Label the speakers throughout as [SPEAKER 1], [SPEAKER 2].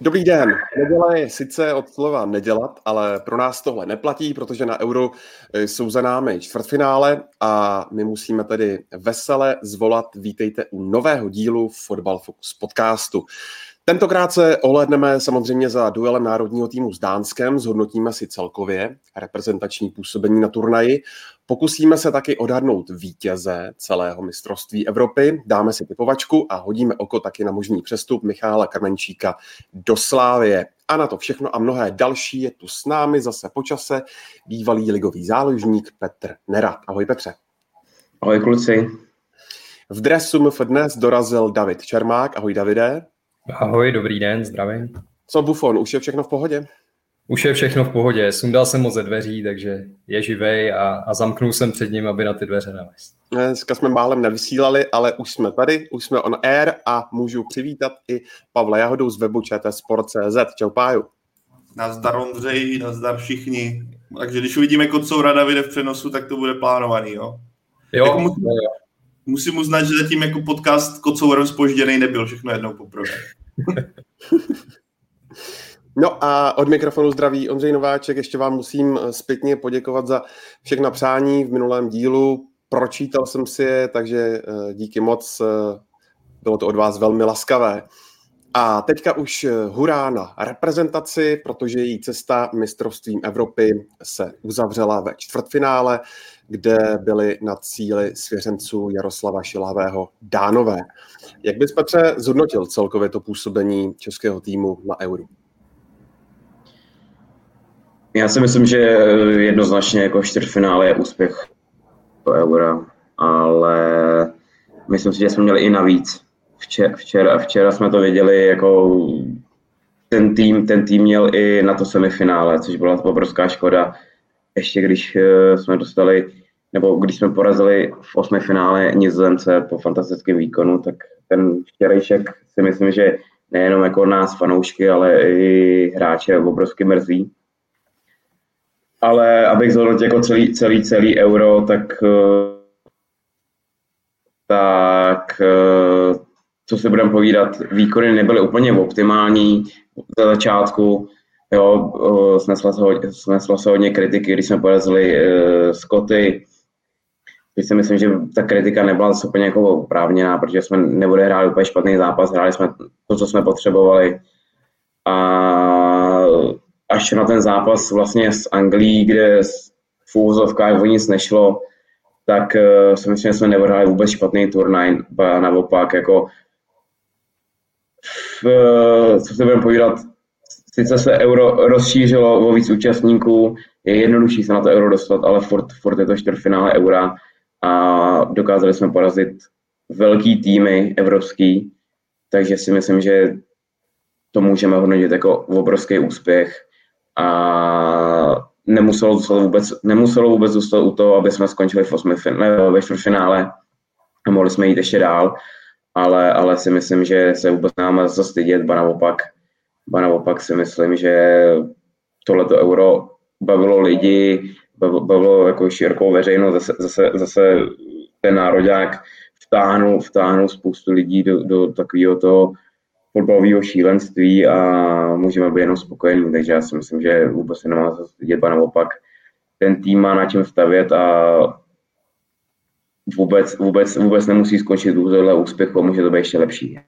[SPEAKER 1] Dobrý den. Neděle je sice od slova nedělat, ale pro nás tohle neplatí, protože na Euro eh, jsou za námi čtvrtfinále a my musíme tedy vesele zvolat vítejte u nového dílu Fotbal Focus podcastu. Tentokrát se ohledneme samozřejmě za duelem národního týmu s Dánskem, zhodnotíme si celkově reprezentační působení na turnaji, pokusíme se taky odhadnout vítěze celého mistrovství Evropy, dáme si typovačku a hodíme oko taky na možný přestup Michála Krmenčíka do Slávie. A na to všechno a mnohé další je tu s námi zase počase bývalý ligový záložník Petr Nerad. Ahoj Petře.
[SPEAKER 2] Ahoj kluci.
[SPEAKER 1] V dresu MF dnes dorazil David Čermák. Ahoj Davide.
[SPEAKER 3] Ahoj, dobrý den, zdravím.
[SPEAKER 1] Co Buffon, už je všechno v pohodě?
[SPEAKER 3] Už je všechno v pohodě, sundal jsem ho ze dveří, takže je živej a, a zamknul jsem před ním, aby na ty dveře nalez.
[SPEAKER 1] Dneska jsme málem nevysílali, ale už jsme tady, už jsme on air a můžu přivítat i Pavla Jahodu z webu Sport.cz. Čau Páju.
[SPEAKER 4] Nazdar Ondřej, nazdar všichni. Takže když uvidíme Kocoura Davide v přenosu, tak to bude plánovaný, jo?
[SPEAKER 3] Jo, jako musím, jo.
[SPEAKER 4] musím uznat, že zatím jako podcast Kocourem spožděný nebyl, všechno jednou poprvé.
[SPEAKER 1] No a od mikrofonu zdraví Ondřej Nováček. Ještě vám musím eh, zpětně poděkovat za všechna přání v minulém dílu. Pročítal jsem si je, takže eh, díky moc. Eh, bylo to od vás velmi laskavé. A teďka už hurá na reprezentaci, protože její cesta mistrovstvím Evropy se uzavřela ve čtvrtfinále, kde byly na cíli svěřenců Jaroslava Šilavého Dánové. Jak bys, Petře, zhodnotil celkově to působení českého týmu na Euro?
[SPEAKER 2] Já si myslím, že jednoznačně jako čtvrtfinále je úspěch to eura, ale myslím si, že jsme měli i navíc. Včera, včera, včera jsme to viděli, jako ten tým, ten tým měl i na to semifinále, což byla obrovská škoda. Ještě když eh, jsme dostali, nebo když jsme porazili v osmi finále Nizozemce po fantastickém výkonu, tak ten včerejšek si myslím, že nejenom jako nás fanoušky, ale i hráče obrovsky mrzí ale abych zhodnotil jako celý, celý, celý euro, tak eh, tak eh, co si budeme povídat, výkony nebyly úplně optimální za začátku. Jo, snesla se, hodně, se hodně kritiky, když jsme porazili uh, Scotty. Teď si myslím, že ta kritika nebyla zase úplně jako oprávněná, protože jsme neodehráli úplně špatný zápas, hráli jsme to, co jsme potřebovali. A až na ten zápas vlastně s Anglií, kde v úvozovkách o nic nešlo, tak uh, si myslím, že jsme nevrhali vůbec špatný turnaj, naopak, jako v, co si budeme povídat, sice se euro rozšířilo o víc účastníků, je jednodušší se na to euro dostat, ale furt, furt je to čtvrtfinále eura a dokázali jsme porazit velký týmy evropský, takže si myslím, že to můžeme hodnotit jako obrovský úspěch a nemuselo zůstat vůbec, nemuselo vůbec zůstat u toho, aby jsme skončili v osmi finále, ve čtvrtfinále a mohli jsme jít ještě dál, ale, ale si myslím, že se vůbec nemáme za stydět, ba naopak, ba naopak si myslím, že tohleto euro bavilo lidi, bavilo jako širokou veřejnost, zase, zase, zase ten národák vtáhnul, vtáhnul spoustu lidí do, do takového toho fotbalového šílenství a můžeme být jenom spokojení, takže já si myslím, že vůbec se nemá vidět, naopak ten tým má na čem stavět a vůbec, vůbec, vůbec nemusí skončit u úspěchu, může to být ještě lepší.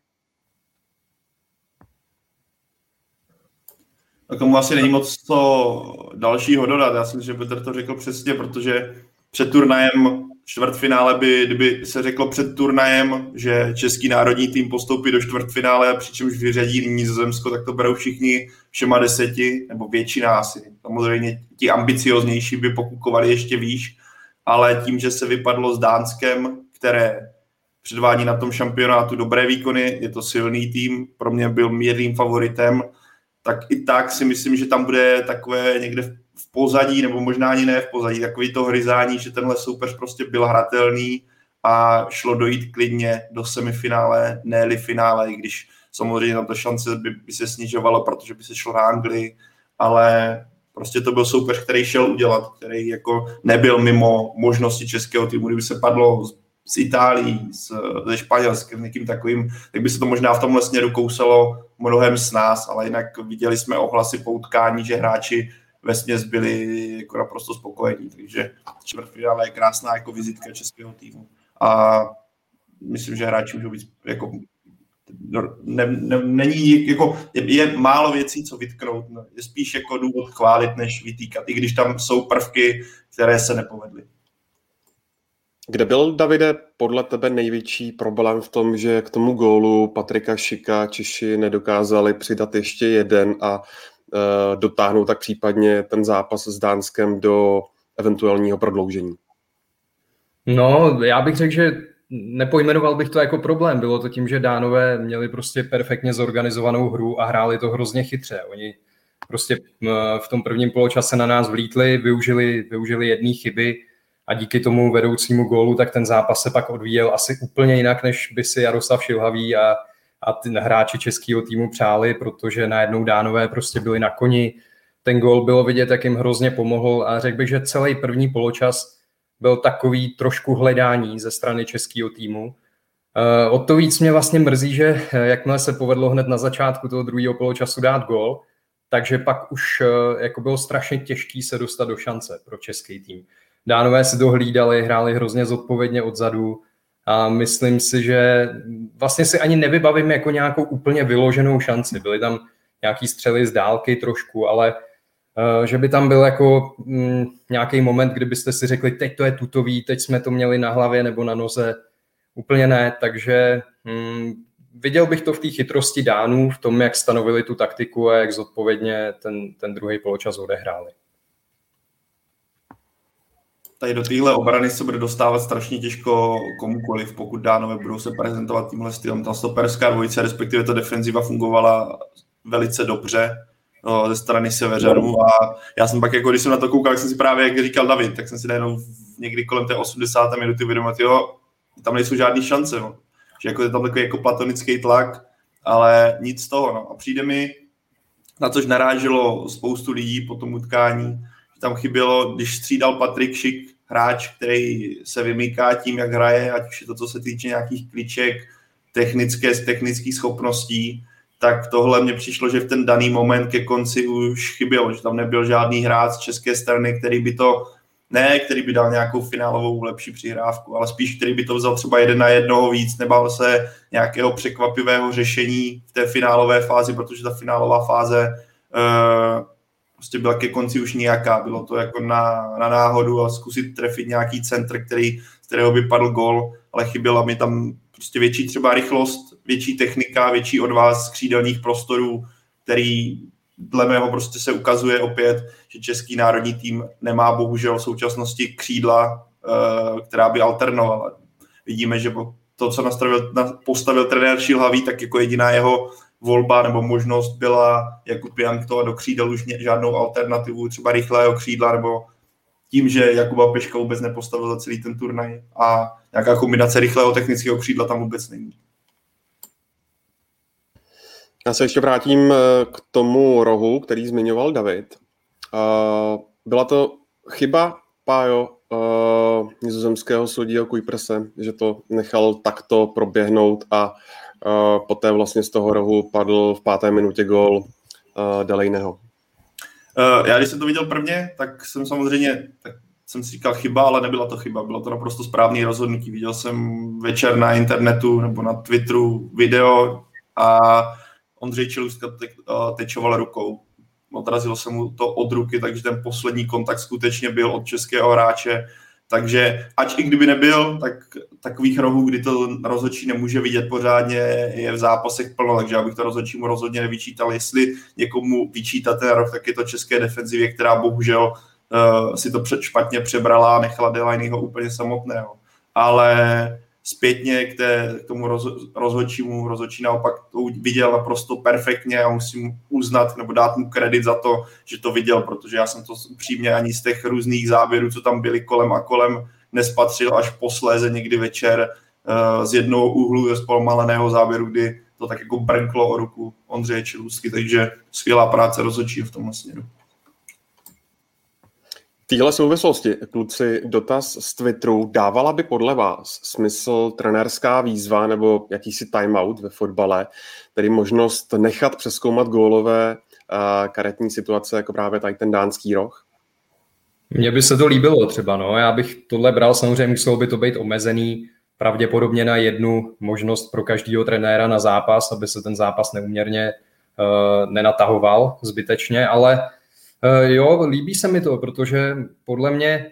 [SPEAKER 4] A tomu asi není moc co dalšího dodat. Já si myslím, že Petr to řekl přesně, protože před turnajem čtvrtfinále by, kdyby se řeklo před turnajem, že český národní tým postoupí do čtvrtfinále, přičemž vyřadí Nizozemsko, tak to berou všichni všema deseti, nebo většina asi. Samozřejmě ti ambicioznější by pokukovali ještě výš, ale tím, že se vypadlo s Dánskem, které předvádí na tom šampionátu dobré výkony, je to silný tým, pro mě byl mírným favoritem, tak i tak si myslím, že tam bude takové někde v pozadí, nebo možná ani ne v pozadí, takový to hryzání, že tenhle soupeř prostě byl hratelný a šlo dojít klidně do semifinále, ne finále, i když samozřejmě tam ta šance by, by se snižovala, protože by se šlo na Anglii, ale prostě to byl soupeř, který šel udělat, který jako nebyl mimo možnosti českého týmu. Kdyby se padlo s Itálií, s, se Španělskem, někým takovým, tak by se to možná v tomhle směru kousalo mnohem s nás, ale jinak viděli jsme ohlasy po utkání, že hráči ve směs byli jako naprosto spokojení, takže čtvrtfinále je krásná jako vizitka českého týmu. A myslím, že hráči můžou být jako ne, ne, není, jako, je, je, málo věcí, co vytknout. No. Je spíš jako důvod chválit, než vytýkat, i když tam jsou prvky, které se nepovedly.
[SPEAKER 1] Kde byl, Davide, podle tebe největší problém v tom, že k tomu gólu Patrika Šika Češi nedokázali přidat ještě jeden a uh, dotáhnout tak případně ten zápas s Dánskem do eventuálního prodloužení?
[SPEAKER 3] No, já bych řekl, že nepojmenoval bych to jako problém. Bylo to tím, že Dánové měli prostě perfektně zorganizovanou hru a hráli to hrozně chytře. Oni prostě v tom prvním poločase na nás vlítli, využili, využili jedné chyby a díky tomu vedoucímu gólu, tak ten zápas se pak odvíjel asi úplně jinak, než by si Jaroslav Šilhavý a, a ty hráči českého týmu přáli, protože najednou Dánové prostě byli na koni. Ten gól bylo vidět, jak jim hrozně pomohl a řekl bych, že celý první poločas byl takový trošku hledání ze strany českého týmu. Eh, o to víc mě vlastně mrzí, že eh, jakmile se povedlo hned na začátku toho druhého poločasu dát gol, takže pak už eh, jako bylo strašně těžký se dostat do šance pro český tým. Dánové si to hlídali, hráli hrozně zodpovědně odzadu a myslím si, že vlastně si ani nevybavím jako nějakou úplně vyloženou šanci. Byly tam nějaký střely z dálky trošku, ale Eh, že by tam byl jako mm, nějaký moment, kdybyste si řekli, teď to je tutový, teď jsme to měli na hlavě nebo na noze. Úplně ne, takže mm, viděl bych to v té chytrosti Dánů, v tom, jak stanovili tu taktiku a jak zodpovědně ten, ten druhý poločas odehráli.
[SPEAKER 4] Tady do téhle obrany se bude dostávat strašně těžko komukoliv, pokud Dánové budou se prezentovat tímhle stylem. Ta stoperská dvojice, respektive ta defenziva fungovala velice dobře ze strany Severanů a já jsem pak, jako když jsem na to koukal, jak jsem si právě, jak říkal David, tak jsem si najednou někdy kolem té 80. minuty uvědomil, jo, tam nejsou žádné šance, no. že jako je tam takový jako platonický tlak, ale nic z toho, no. A přijde mi, na což naráželo spoustu lidí po tom utkání, tam chybělo, když střídal Patrik Šik, hráč, který se vymýká tím, jak hraje, ať už je to, co se týče nějakých kliček, technické, technických schopností, tak tohle mně přišlo, že v ten daný moment ke konci už chybělo, že tam nebyl žádný hráč z české strany, který by to, ne, který by dal nějakou finálovou lepší přihrávku, ale spíš, který by to vzal třeba jeden na jednoho víc, nebál se nějakého překvapivého řešení v té finálové fázi, protože ta finálová fáze uh, prostě byla ke konci už nějaká. Bylo to jako na, na náhodu a zkusit trefit nějaký centr, který, z kterého by padl gol, ale chyběla mi tam prostě větší třeba rychlost, větší technika, větší od vás křídelných prostorů, který dle mého prostě se ukazuje opět, že český národní tým nemá bohužel v současnosti křídla, eh, která by alternovala. Vidíme, že to, co nastavil, postavil trenér Šilhavý, tak jako jediná jeho volba nebo možnost byla Jakub Jankto a do křídel už žádnou alternativu, třeba rychlého křídla nebo tím, že Jakuba Peška vůbec nepostavil za celý ten turnaj a nějaká kombinace rychlého technického křídla tam vůbec není.
[SPEAKER 1] Já se ještě vrátím eh, k tomu rohu, který zmiňoval David. Eh, byla to chyba Pájo uh, nizozemského soudího Kuiperse, že to nechal takto proběhnout a poté vlastně z toho rohu padl v páté minutě gol uh, Delejného.
[SPEAKER 4] Uh, já když jsem to viděl prvně, tak jsem samozřejmě, tak jsem si říkal chyba, ale nebyla to chyba, bylo to naprosto správný rozhodnutí. Viděl jsem večer na internetu nebo na Twitteru video a Ondřej Čelůstka te, uh, tečoval rukou. Odrazilo se mu to od ruky, takže ten poslední kontakt skutečně byl od českého hráče. Takže ač i kdyby nebyl, tak takových rohů, kdy to rozhodčí nemůže vidět pořádně, je v zápasech plno, takže já bych to rozhodčímu rozhodně nevyčítal. Jestli někomu vyčítat ten roh, tak je to české defenzivě, která bohužel uh, si to špatně přebrala a nechala Delaneyho úplně samotného. Ale zpětně k, té, k tomu roz, rozhodčímu, rozhodčí naopak to viděl naprosto perfektně a musím uznat nebo dát mu kredit za to, že to viděl, protože já jsem to upřímně ani z těch různých záběrů, co tam byly kolem a kolem, nespatřil až posléze někdy večer uh, z jednoho úhlu z pomaleného záběru, kdy to tak jako brnklo o ruku Ondřeje Čilůsky, takže skvělá práce rozhodčí v tomhle směru.
[SPEAKER 1] Téhle souvislosti, kluci, dotaz z Twitteru. Dávala by podle vás smysl trenérská výzva nebo jakýsi timeout ve fotbale, tedy možnost nechat přeskoumat gólové uh, karetní situace, jako právě tady ten dánský roh?
[SPEAKER 3] Mně by se to líbilo třeba, no. Já bych tohle bral, samozřejmě muselo by to být omezený pravděpodobně na jednu možnost pro každého trenéra na zápas, aby se ten zápas neuměrně uh, nenatahoval zbytečně, ale jo, líbí se mi to, protože podle mě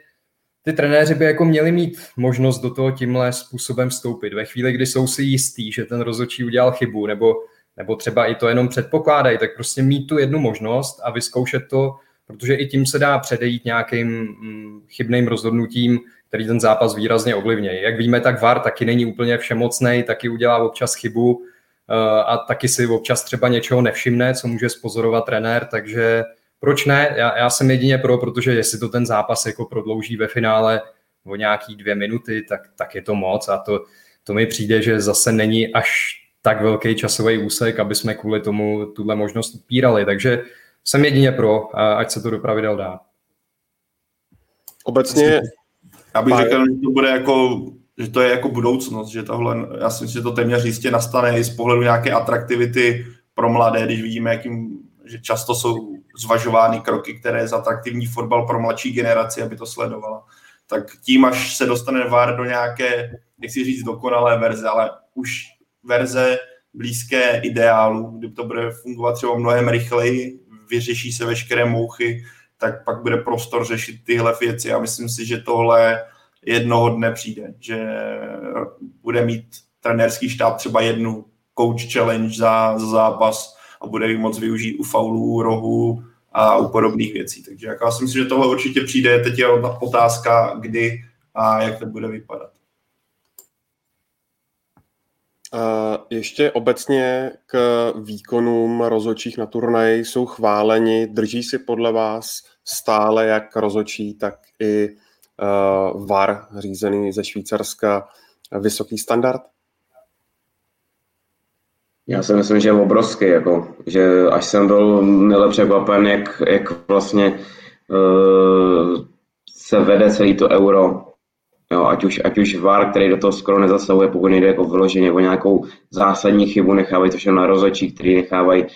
[SPEAKER 3] ty trenéři by jako měli mít možnost do toho tímhle způsobem vstoupit. Ve chvíli, kdy jsou si jistí, že ten rozhodčí udělal chybu, nebo, nebo třeba i to jenom předpokládají, tak prostě mít tu jednu možnost a vyzkoušet to, protože i tím se dá předejít nějakým mm, chybným rozhodnutím, který ten zápas výrazně ovlivňuje. Jak víme, tak VAR taky není úplně všemocný, taky udělá občas chybu eh, a taky si občas třeba něčeho nevšimne, co může spozorovat trenér, takže proč ne? Já, já jsem jedině pro, protože jestli to ten zápas jako prodlouží ve finále o nějaký dvě minuty, tak, tak je to moc a to, to mi přijde, že zase není až tak velký časový úsek, aby jsme kvůli tomu tuhle možnost upírali. Takže jsem jedině pro, ať se to do pravidel dá.
[SPEAKER 1] Obecně
[SPEAKER 4] já bych řekl, že to bude jako, že to je jako budoucnost, že tohle, já si myslím, že to téměř jistě nastane i z pohledu nějaké atraktivity pro mladé, když vidíme, jakým, že často jsou zvažovány kroky, které je atraktivní fotbal pro mladší generaci, aby to sledovala. Tak tím, až se dostane VAR do nějaké, jak si říct, dokonalé verze, ale už verze blízké ideálu, kdy to bude fungovat třeba mnohem rychleji, vyřeší se veškeré mouchy, tak pak bude prostor řešit tyhle věci a myslím si, že tohle jednoho dne přijde, že bude mít trenérský štáb třeba jednu coach challenge za, za zápas a bude ji moc využít u faulů, rohu a u podobných věcí. Takže jako já si myslím, že tohle určitě přijde. Teď je otázka, kdy a jak to bude vypadat.
[SPEAKER 1] ještě obecně k výkonům rozhodčích na turnaji jsou chváleni. Drží si podle vás stále jak rozhodčí, tak i uh, VAR řízený ze Švýcarska vysoký standard?
[SPEAKER 2] Já si myslím, že je obrovský, jako, že až jsem byl mile překvapen, jak, jak vlastně uh, se vede celý to euro Jo, ať, už, ať už VAR, který do toho skoro nezasahuje, pokud nejde jako vyloženě o nějakou zásadní chybu, nechávají to všechno na rozhodčí, který nechávají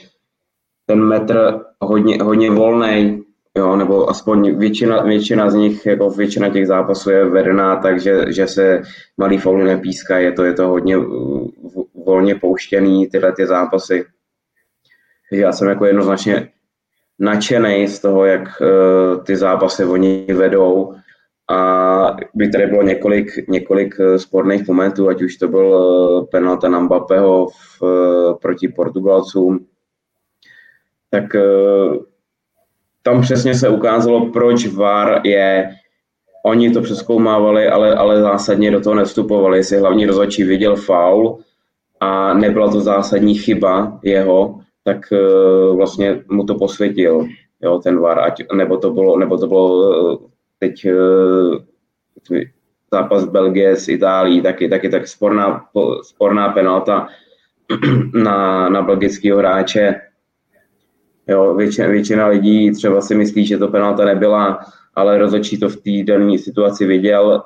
[SPEAKER 2] ten metr hodně, hodně volný, jo, nebo aspoň většina, většina z nich, jako většina těch zápasů je vedená, takže že se malý fauly nepíská, je to, je to hodně uh, volně pouštěný tyhle ty zápasy. Já jsem jako jednoznačně nadšený z toho, jak uh, ty zápasy oni vedou a by tady bylo několik, několik eh, sporných momentů, ať už to byl eh, penalta na Mbappého v, eh, proti Portugalcům, tak tam přesně se ukázalo, proč VAR je, oni to přeskoumávali, ale, ale zásadně do toho nevstupovali, jestli hlavní rozhodčí viděl faul a nebyla to zásadní chyba jeho, tak vlastně mu to posvětil, jo, ten VAR, ať, nebo to bylo, nebo to bylo teď uh, zápas Belgie s Itálií, taky, taky tak sporná, sporná penalta na, na belgického hráče. Jo, většina, většina lidí třeba si myslí, že to penalta nebyla, ale rozhodčí to v té dané situaci viděl,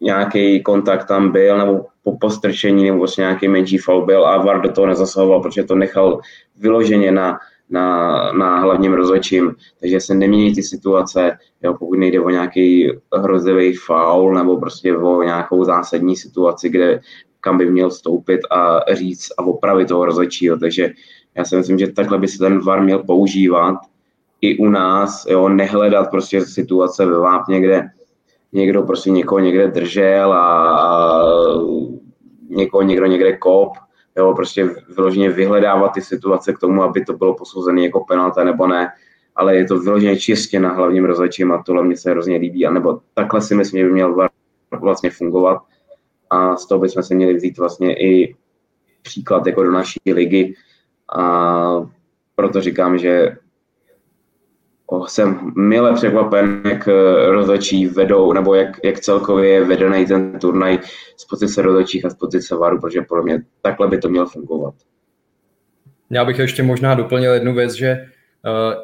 [SPEAKER 2] nějaký kontakt tam byl, nebo po postrčení, nebo vlastně nějaký menší foul byl a VAR do toho nezasahoval, protože to nechal vyloženě na, na, na hlavním rozhodčím, takže se nemění ty situace, jo, pokud nejde o nějaký hrozivý faul nebo prostě o nějakou zásadní situaci, kde kam by měl vstoupit a říct a opravit toho rozhodčího, takže já si myslím, že takhle by se ten VAR měl používat i u nás, jo, nehledat prostě situace ve vápně, kde někdo prostě někoho někde držel a, a někoho někdo někde kop, jo, prostě vyloženě vyhledávat ty situace k tomu, aby to bylo posouzené jako penalta nebo ne, ale je to vyloženě čistě na hlavním rozhodčím a tohle mě se hrozně líbí, anebo takhle si myslím, že by měl vlastně fungovat. A z toho bychom se měli vzít vlastně i příklad jako do naší ligy a proto říkám, že jsem mile překvapen, jak eh, rozhodčí vedou, nebo jak, jak celkově je vedený ten turnaj z pozice rozhodčích a z pozice varu, protože podle mě takhle by to mělo fungovat.
[SPEAKER 3] Já bych ještě možná doplnil jednu věc, že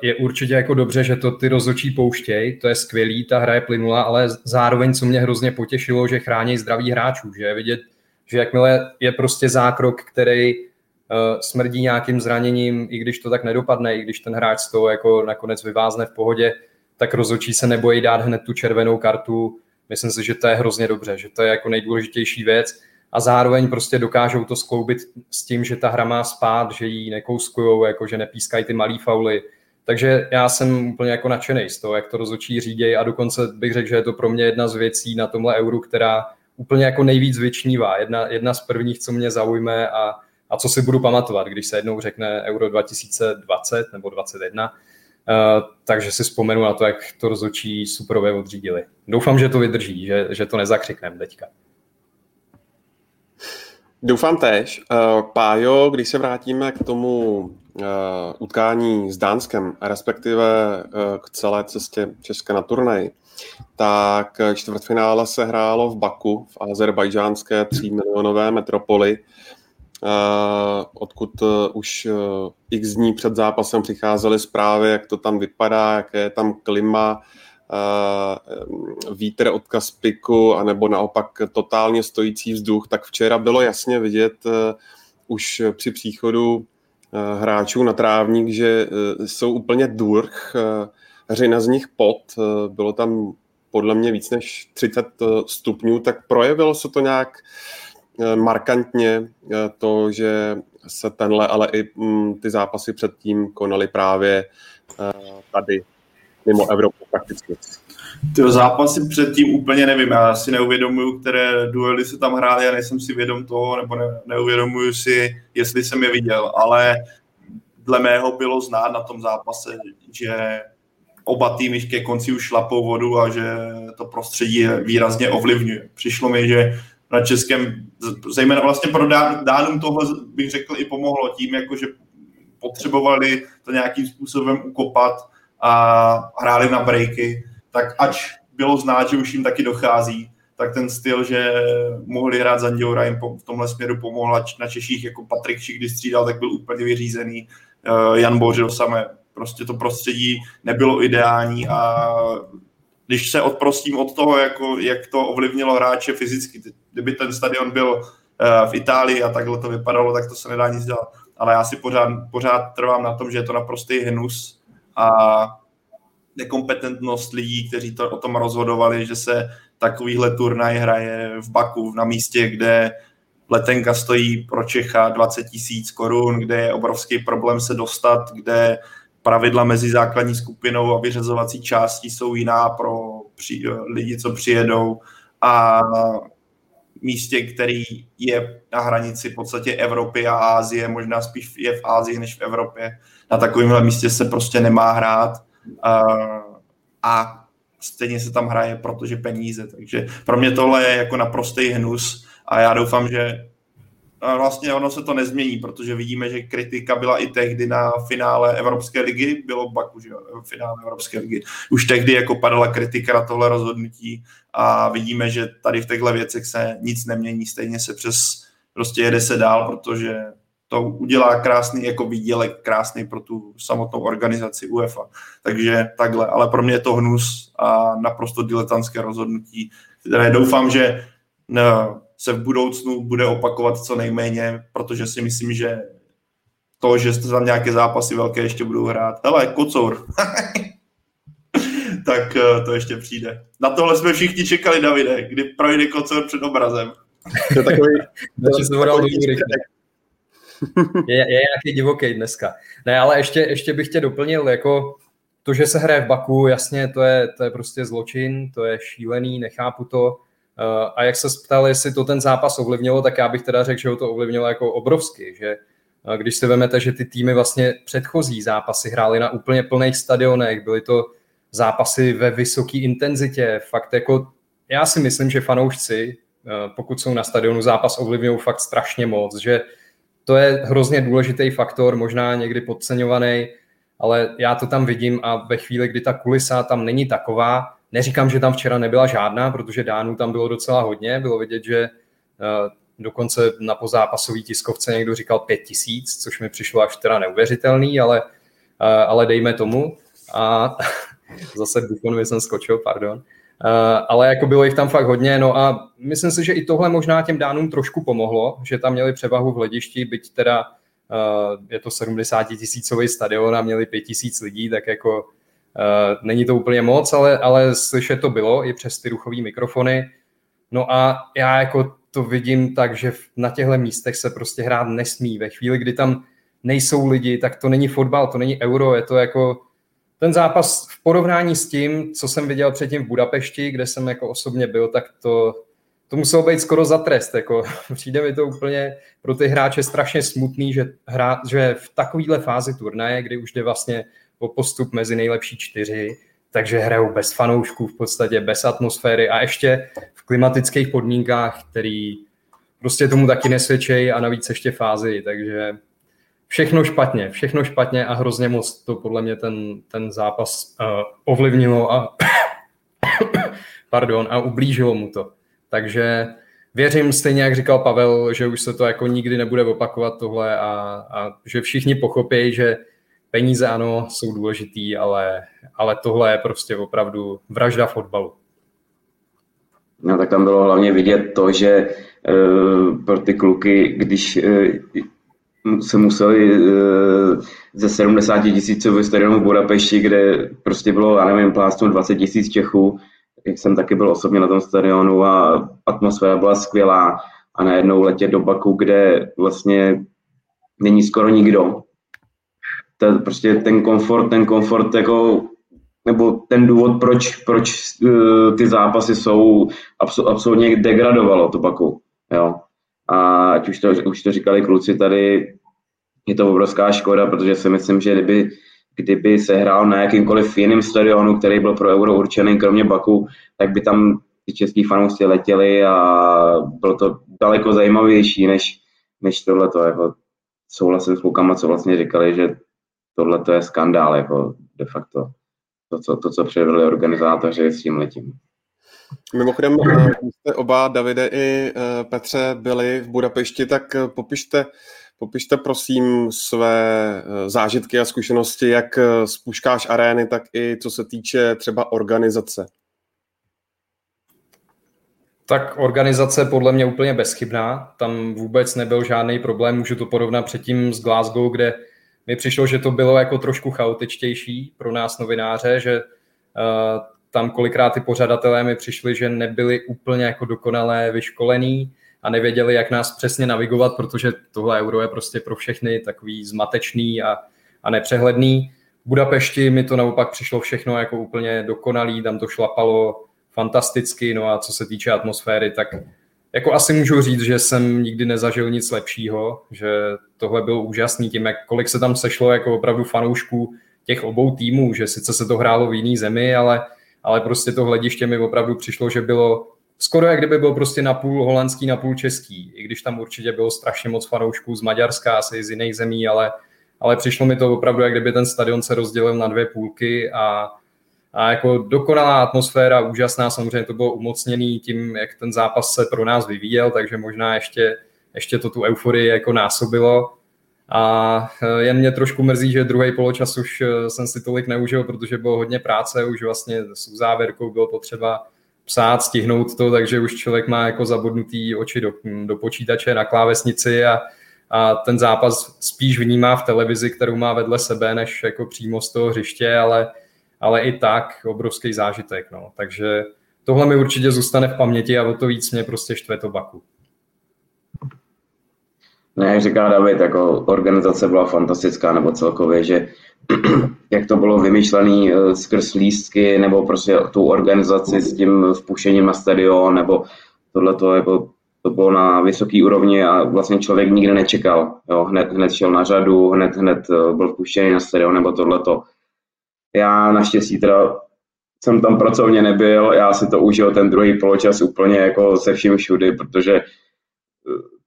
[SPEAKER 3] je určitě jako dobře, že to ty rozočí pouštěj, to je skvělý, ta hra je plynula, ale zároveň, co mě hrozně potěšilo, že chrání zdraví hráčů, že je vidět, že jakmile je prostě zákrok, který smrdí nějakým zraněním, i když to tak nedopadne, i když ten hráč z toho jako nakonec vyvázne v pohodě, tak rozočí se nebojí dát hned tu červenou kartu. Myslím si, že to je hrozně dobře, že to je jako nejdůležitější věc a zároveň prostě dokážou to skloubit s tím, že ta hra má spát, že ji nekouskujou, jako že nepískají ty malý fauly. Takže já jsem úplně jako nadšený z toho, jak to rozočí řídějí a dokonce bych řekl, že je to pro mě jedna z věcí na tomhle euru, která úplně jako nejvíc vyčnívá. Jedna, jedna z prvních, co mě zaujme a, a co si budu pamatovat, když se jednou řekne Euro 2020 nebo 2021, Uh, takže si vzpomenu na to, jak to rozhodčí superové odřídili. Doufám, že to vydrží, že, že to nezakřikneme teďka.
[SPEAKER 1] Doufám tež. Uh, Pájo, když se vrátíme k tomu uh, utkání s Dánskem, respektive k celé cestě Česka na turnaj, tak čtvrtfinále se hrálo v Baku, v azerbajdžánské 3 milionové metropoli. Eh, odkud eh, už eh, x dní před zápasem přicházely zprávy, jak to tam vypadá, jaké je tam klima, vítr od Kaspiku, anebo naopak totálně stojící vzduch, tak včera bylo jasně vidět už při příchodu hráčů na trávník, že jsou úplně durch, hřina z nich pot, bylo tam podle mě víc než 30 stupňů, tak projevilo se to nějak Eh, markantně eh, to, že se tenhle, ale i mm, ty zápasy předtím konaly právě eh, tady, mimo Evropu prakticky.
[SPEAKER 4] Ty zápasy předtím úplně nevím, já si neuvědomuju, které duely se tam hrály, já nejsem si vědom toho, nebo ne, neuvědomuju si, jestli jsem je viděl, ale dle mého bylo znát na tom zápase, že oba týmy ke konci už šlapou vodu a že to prostředí výrazně ovlivňuje. Přišlo mi, že na českém, zejména vlastně pro Dánům tohle bych řekl i pomohlo tím, jako že potřebovali to nějakým způsobem ukopat a hráli na breaky, tak ač bylo znát, že už jim taky dochází, tak ten styl, že mohli hrát za Andiora jim v tomhle směru pomohla na Češích, jako Patrik Šik, když střídal, tak byl úplně vyřízený. Eh, Jan Bořil samé, prostě to prostředí nebylo ideální a když se odprostím od toho, jako, jak to ovlivnilo hráče fyzicky. Kdyby ten stadion byl uh, v Itálii a takhle to vypadalo, tak to se nedá nic dělat. Ale já si pořád, pořád trvám na tom, že je to naprostý hnus a nekompetentnost lidí, kteří to o tom rozhodovali, že se takovýhle turnaj hraje v Baku, na místě, kde letenka stojí pro Čecha 20 tisíc korun, kde je obrovský problém se dostat, kde pravidla mezi základní skupinou a vyřazovací částí jsou jiná pro při, lidi, co přijedou a místě, který je na hranici v podstatě Evropy a Ázie, možná spíš je v Ázii než v Evropě. Na takovémhle místě se prostě nemá hrát a, a stejně se tam hraje, protože peníze. Takže pro mě tohle je jako naprostý hnus a já doufám, že vlastně ono se to nezmění, protože vidíme, že kritika byla i tehdy na finále Evropské ligy, bylo v Baku, že finále Evropské ligy. Už tehdy jako padala kritika na tohle rozhodnutí a vidíme, že tady v těchto věcech se nic nemění, stejně se přes prostě jede se dál, protože to udělá krásný jako výdělek, krásný pro tu samotnou organizaci UEFA. Takže takhle, ale pro mě je to hnus a naprosto diletantské rozhodnutí, které doufám, že no, se v budoucnu bude opakovat co nejméně, protože si myslím, že to, že jste tam nějaké zápasy velké ještě budou hrát. Hele, kocour. tak eh, to ještě přijde. Na tohle jsme všichni čekali, Davide, kdy projde kocour před obrazem.
[SPEAKER 1] To je takový...
[SPEAKER 3] je, je nějaký divoký dneska. Ne, ale ještě, ještě bych tě doplnil, jako to, že se hraje v Baku, jasně, to je, to je prostě zločin, to je šílený, nechápu to, a jak se ptal, jestli to ten zápas ovlivnilo, tak já bych teda řekl, že ho to ovlivnilo jako obrovsky, že eh, když si vezmete, že ty týmy vlastně předchozí zápasy hrály na úplně plných stadionech, byly to zápasy ve vysoké intenzitě, fakt jako já si myslím, že fanoušci, eh, pokud jsou na stadionu, zápas ovlivňují fakt strašně moc, že to je hrozně důležitý faktor, možná někdy podceňovaný, ale já to tam vidím a ve chvíli, kdy ta kulisa tam není taková, Neříkám, že tam včera nebyla žádná, protože Dánů tam bylo docela hodně. Bylo vidět, že eh, dokonce na pozápasové tiskovce někdo říkal pět tisíc, což mi přišlo až teda neuvěřitelný, ale ale dejme tomu. A zase Buffonovi jsem skočil, pardon. ale jako bylo jich tam fakt hodně, no a myslím si, že i tohle možná těm dánům trošku pomohlo, že tam měli převahu v hledišti, byť teda je to 70 tisícový stadion a měli 5 tisíc lidí, tak jako není to úplně moc, ale, ale slyšet to bylo i přes ty ruchové mikrofony. No a já jako to vidím tak, že na těchto místech se prostě hrát nesmí. Ve chvíli, kdy tam nejsou lidi, tak to není fotbal, to není euro, je to jako ten zápas v porovnání s tím, co jsem viděl předtím v Budapešti, kde jsem jako osobně byl, tak to, to muselo být skoro za trest. Jako, přijde mi to úplně pro ty hráče strašně smutný, že, hra, že v takovéhle fázi turnaje, kdy už jde vlastně o postup mezi nejlepší čtyři, takže hrajou bez fanoušků, v podstatě bez atmosféry a ještě v klimatických podmínkách, který prostě tomu taky nesvědčejí a navíc ještě fázi, takže všechno špatně, všechno špatně a hrozně moc to podle mě ten, ten zápas uh, ovlivnilo a pardon, a ublížilo mu to. Takže věřím stejně, jak říkal Pavel, že už se to jako nikdy nebude opakovat tohle a, a že všichni pochopí, že peníze ano, jsou důležitý, ale, ale tohle je prostě opravdu vražda fotbalu.
[SPEAKER 2] No tak tam bylo hlavně vidět to, že uh, pro ty kluky, když uh, se museli uh, ze 70 tisícového stadionu v Budapešti, kde prostě bylo, já nevím, plásnu 20 tisíc Čechů, jak jsem taky byl osobně na tom stadionu a atmosféra byla skvělá a najednou letět do Baku, kde vlastně není skoro nikdo, ta, prostě ten komfort, ten komfort jako nebo ten důvod, proč, proč uh, ty zápasy jsou abso, absolutně degradovalo to Baku. Jo. A ať už to, už to říkali kluci tady, je to obrovská škoda, protože si myslím, že kdyby, kdyby se hrál na jakýmkoliv jiném stadionu, který byl pro euro určený, kromě Baku, tak by tam ty český fanoušci letěli a bylo to daleko zajímavější, než, než tohle. Jako souhlasím s klukama, co vlastně říkali, že tohle to je skandál, jako de facto. To, co, to, co předvedli organizátoři s tím letím.
[SPEAKER 1] Mimochodem, eh, jste oba, Davide i eh, Petře, byli v Budapešti, tak eh, popište, popište prosím své zážitky a zkušenosti, jak z Puškáš arény, tak i co se týče třeba organizace.
[SPEAKER 3] Tak organizace podle mě úplně bezchybná, tam vůbec nebyl žádný problém, můžu to porovnat předtím s Glasgow, kde mi přišlo, že to bylo jako trošku chaotičtější pro nás novináře, že uh, tam kolikrát ty pořadatelé mi přišli, že nebyli úplně jako dokonalé vyškolení a nevěděli, jak nás přesně navigovat, protože tohle euro je prostě pro všechny takový zmatečný a, a nepřehledný. V Budapešti mi to naopak přišlo všechno jako úplně dokonalý, tam to šlapalo fantasticky, no a co se týče atmosféry, tak jako asi můžu říct, že jsem nikdy nezažil nic lepšího, že tohle bylo úžasný tím, jak kolik se tam sešlo jako opravdu fanoušků těch obou týmů, že sice se to hrálo v jiný zemi, ale, ale prostě to hlediště mi opravdu přišlo, že bylo skoro jak kdyby byl prostě na půl holandský, na půl český, i když tam určitě bylo strašně moc fanoušků z Maďarska, asi z jiných zemí, ale, ale přišlo mi to opravdu, jak kdyby ten stadion se rozdělil na dvě půlky a a jako dokonalá atmosféra, úžasná, samozřejmě to bylo umocněný tím, jak ten zápas se pro nás vyvíjel, takže možná ještě, ještě to tu euforii jako násobilo. A e, jen mě trošku mrzí, že druhý poločas už e, jsem si tolik neužil, protože bylo hodně práce, už vlastně s uzávěrkou bylo potřeba psát, stihnout to, takže už člověk má jako zabudnutý oči do, do počítače na klávesnici a, a ten zápas spíš vnímá v televizi, kterou má vedle sebe, než jako přímo z toho hřiště, ale ale i tak obrovský zážitek. No. Takže tohle mi určitě zůstane v paměti a o to víc mě prostě štve to Baku.
[SPEAKER 2] No, jak říká David, jako organizace byla fantastická, nebo celkově, že jak to bylo vymyšlené eh, skrz lístky, nebo prostě tu organizaci s tím vpuštěním na stadion, nebo tohle to jako to bylo na vysoké úrovni a vlastně člověk nikdy nečekal. Jo, hned, hned šel na řadu, hned, hned eh, byl vpuštěný na stadion, nebo tohleto. Já naštěstí teda jsem tam pracovně nebyl, já si to užil ten druhý poločas úplně jako se vším všudy, protože eh,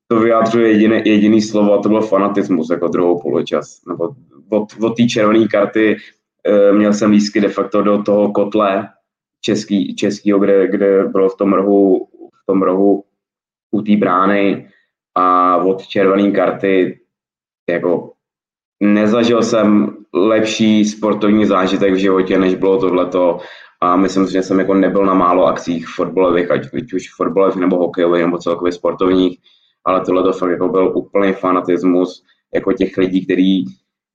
[SPEAKER 2] to vyjádřuje jediné, jediný slovo a to byl fanatismus jako druhou poločas. Nebo od, od té červené karty e, měl jsem lísky de facto do toho kotle český, českýho, kde, kde bylo v tom rohu, v tom rohu u té brány a od červené karty jako ne, nezažil jsem lepší sportovní zážitek v životě, než bylo tohleto. A myslím si, že jsem jako nebyl na málo akcích fotbalových, ať, už fotbalových nebo hokejových nebo celkově sportovních, ale tohle to fakt jako byl úplný fanatismus jako těch lidí, který,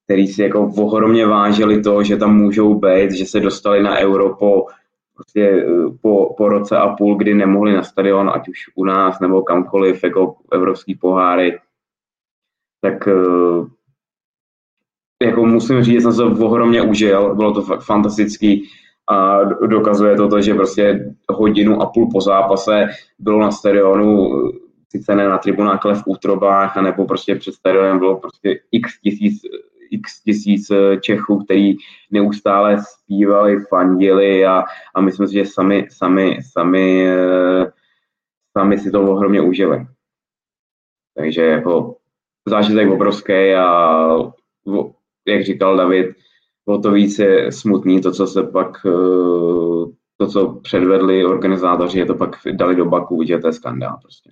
[SPEAKER 2] který si jako ohromně vážili to, že tam můžou být, že se dostali na euro po, prostě, po, po roce a půl, kdy nemohli na stadion, ať už u nás nebo kamkoliv, jako evropský poháry, tak eh, jako musím říct, že jsem se ohromně užil, bylo to fakt fantastický a dokazuje to, to že prostě hodinu a půl po zápase bylo na stadionu, sice ne na tribunách, ale v útrobách, nebo prostě před stadionem bylo prostě x tisíc, x tisíc Čechů, který neustále zpívali, fandili a, a myslím si, že sami, sami, sami, sami si to ohromně užili. Takže jako zážitek obrovský a jak říkal David, o to více smutný to, co se pak, eh, to, co předvedli organizátoři, je to pak dali do baku, že to je skandál prostě.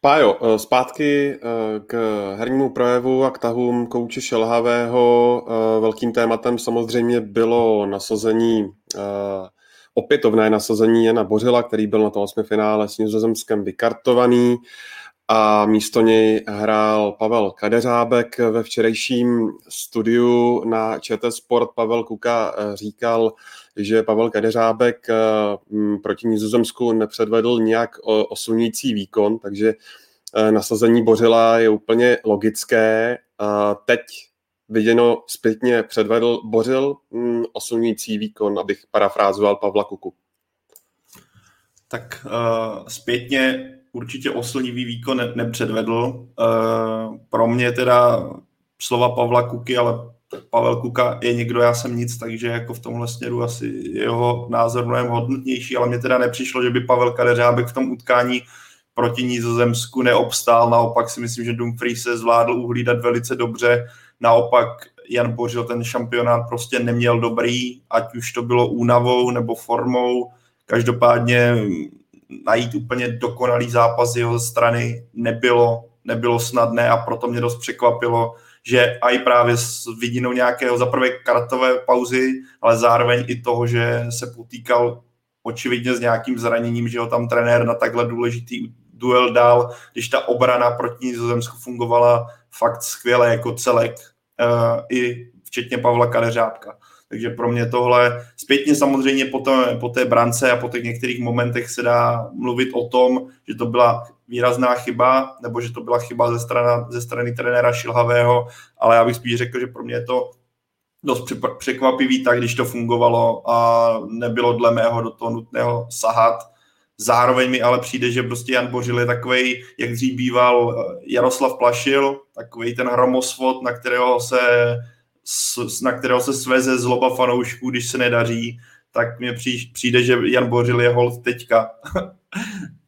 [SPEAKER 1] Pájo, eh, zpátky eh, k hernímu projevu a k tahům kouče Šelhavého. Velkým tématem samozřejmě bylo nasazení, opětovné nasazení Jana Bořila, který byl na tom osmi finále s Nizozemskem vykartovaný a místo něj hrál Pavel Kadeřábek. Ve včerejším studiu na ČT Sport Pavel Kuka eh, říkal, že Pavel Kadeřábek eh, proti Nizozemsku nepředvedl nějak osunící výkon, takže eh, nasazení Bořila je úplně logické. Teď viděno zpětně předvedl Bořil hm, osunící výkon, abych parafrázoval Pavla Kuku.
[SPEAKER 4] Tak uh, zpětně určitě oslnivý výkon ne, nepředvedl. E, pro mě teda slova Pavla Kuky, ale Pavel Kuka je někdo, já jsem nic, takže jako v tomhle směru asi jeho názor mnohem hodnotnější, ale mně teda nepřišlo, že by Pavel Kadeřábek v tom utkání proti Nizozemsku neobstál, naopak si myslím, že Dumfries se zvládl uhlídat velice dobře, naopak Jan Bořil ten šampionát prostě neměl dobrý, ať už to bylo únavou nebo formou, každopádně najít úplně dokonalý zápas jeho strany nebylo, nebylo snadné a proto mě dost překvapilo, že i právě s vidinou nějakého za prvé kartové pauzy, ale zároveň i toho, že se potýkal očividně s nějakým zraněním, že ho tam trenér na takhle důležitý duel dal, když ta obrana proti Nizozemsku fungovala fakt skvěle jako celek, uh, i včetně Pavla Kadeřábka. Takže pro mě tohle zpětně samozřejmě po té, po té brance a po těch některých momentech se dá mluvit o tom, že to byla výrazná chyba, nebo že to byla chyba ze, strany, ze strany trenéra Šilhavého, ale já bych spíš řekl, že pro mě je to dost překvapivý tak, když to fungovalo a nebylo dle mého do toho nutného sahat. Zároveň mi ale přijde, že prostě Jan Bořil je takový, jak dřív býval Jaroslav Plašil, takový ten hromosvod, na kterého se na kterého se sveze zloba fanoušků, když se nedaří, tak mně přijde, že Jan Bořil je hold teďka.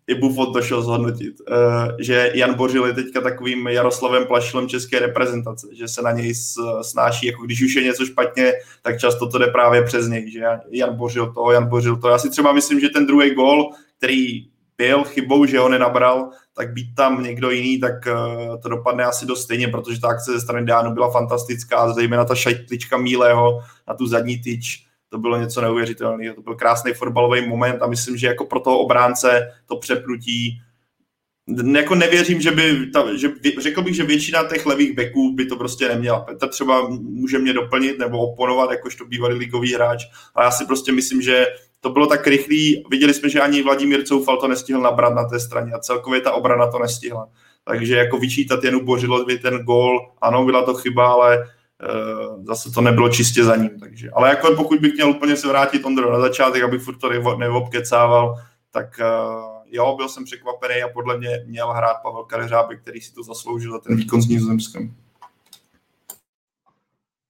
[SPEAKER 4] I Buffon to šel zhodnotit, uh, že Jan Bořil je teďka takovým Jaroslavem Plašilem české reprezentace, že se na něj snáší, jako když už je něco špatně, tak často to jde právě přes něj, že Jan Bořil to, Jan Bořil to. Já si třeba myslím, že ten druhý gol, který byl chybou, že ho nenabral, tak být tam někdo jiný, tak uh, to dopadne asi dost stejně, protože ta akce ze strany Dánu byla fantastická, zejména ta šajtlička Míleho na tu zadní tyč, to bylo něco neuvěřitelného. To byl krásný fotbalový moment a myslím, že jako pro toho obránce to přepnutí jako nevěřím, že by, ta, že, řekl bych, že většina těch levých beků by to prostě neměla. Petr třeba může mě doplnit nebo oponovat, jakožto bývalý ligový hráč, ale já si prostě myslím, že to bylo tak rychlý, viděli jsme, že ani Vladimír Coufal to nestihl nabrat na té straně a celkově ta obrana to nestihla. Takže jako vyčítat Janu Bořilovi ten gól, ano, byla to chyba, ale uh, zase to nebylo čistě za ním. Takže. Ale jako pokud bych měl úplně se vrátit Ondro na začátek, abych furt to neobkecával, tak uh, jo, byl jsem překvapený a podle mě měl hrát Pavel Kadeřábek, který si to zasloužil za ten výkon s Nizozemskem.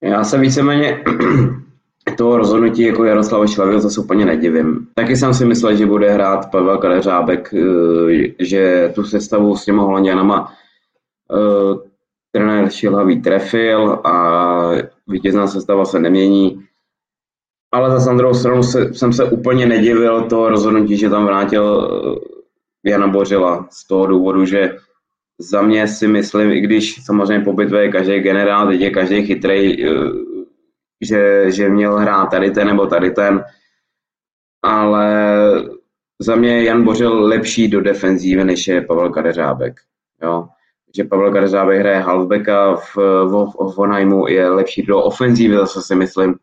[SPEAKER 2] Já jsem víceméně toho rozhodnutí jako Jaroslava Šlavil zase úplně nedivím. Taky jsem si myslel, že bude hrát Pavel Kadeřábek, eh, že tu sestavu s těma Holanděnama uh, trenér Šilhavý trefil a vítězná sestava se nemění. Ale za druhou stranu se, jsem se úplně nedivil toho rozhodnutí, že tam vrátil eh, Jana Bořila z toho důvodu, že za mě si myslím, i když samozřejmě po bitvě je každý generál, teď je každý chytrý, eh, že, že měl hrát tady ten nebo tady ten, ale za mě Jan Bořil lepší do defenzívy, než je Pavel Kadeřábek. Jo? Že Pavel Kadeřábek hraje halfbacka v, v, v Vonheimu, je lepší do ofenzívy, zase si myslím,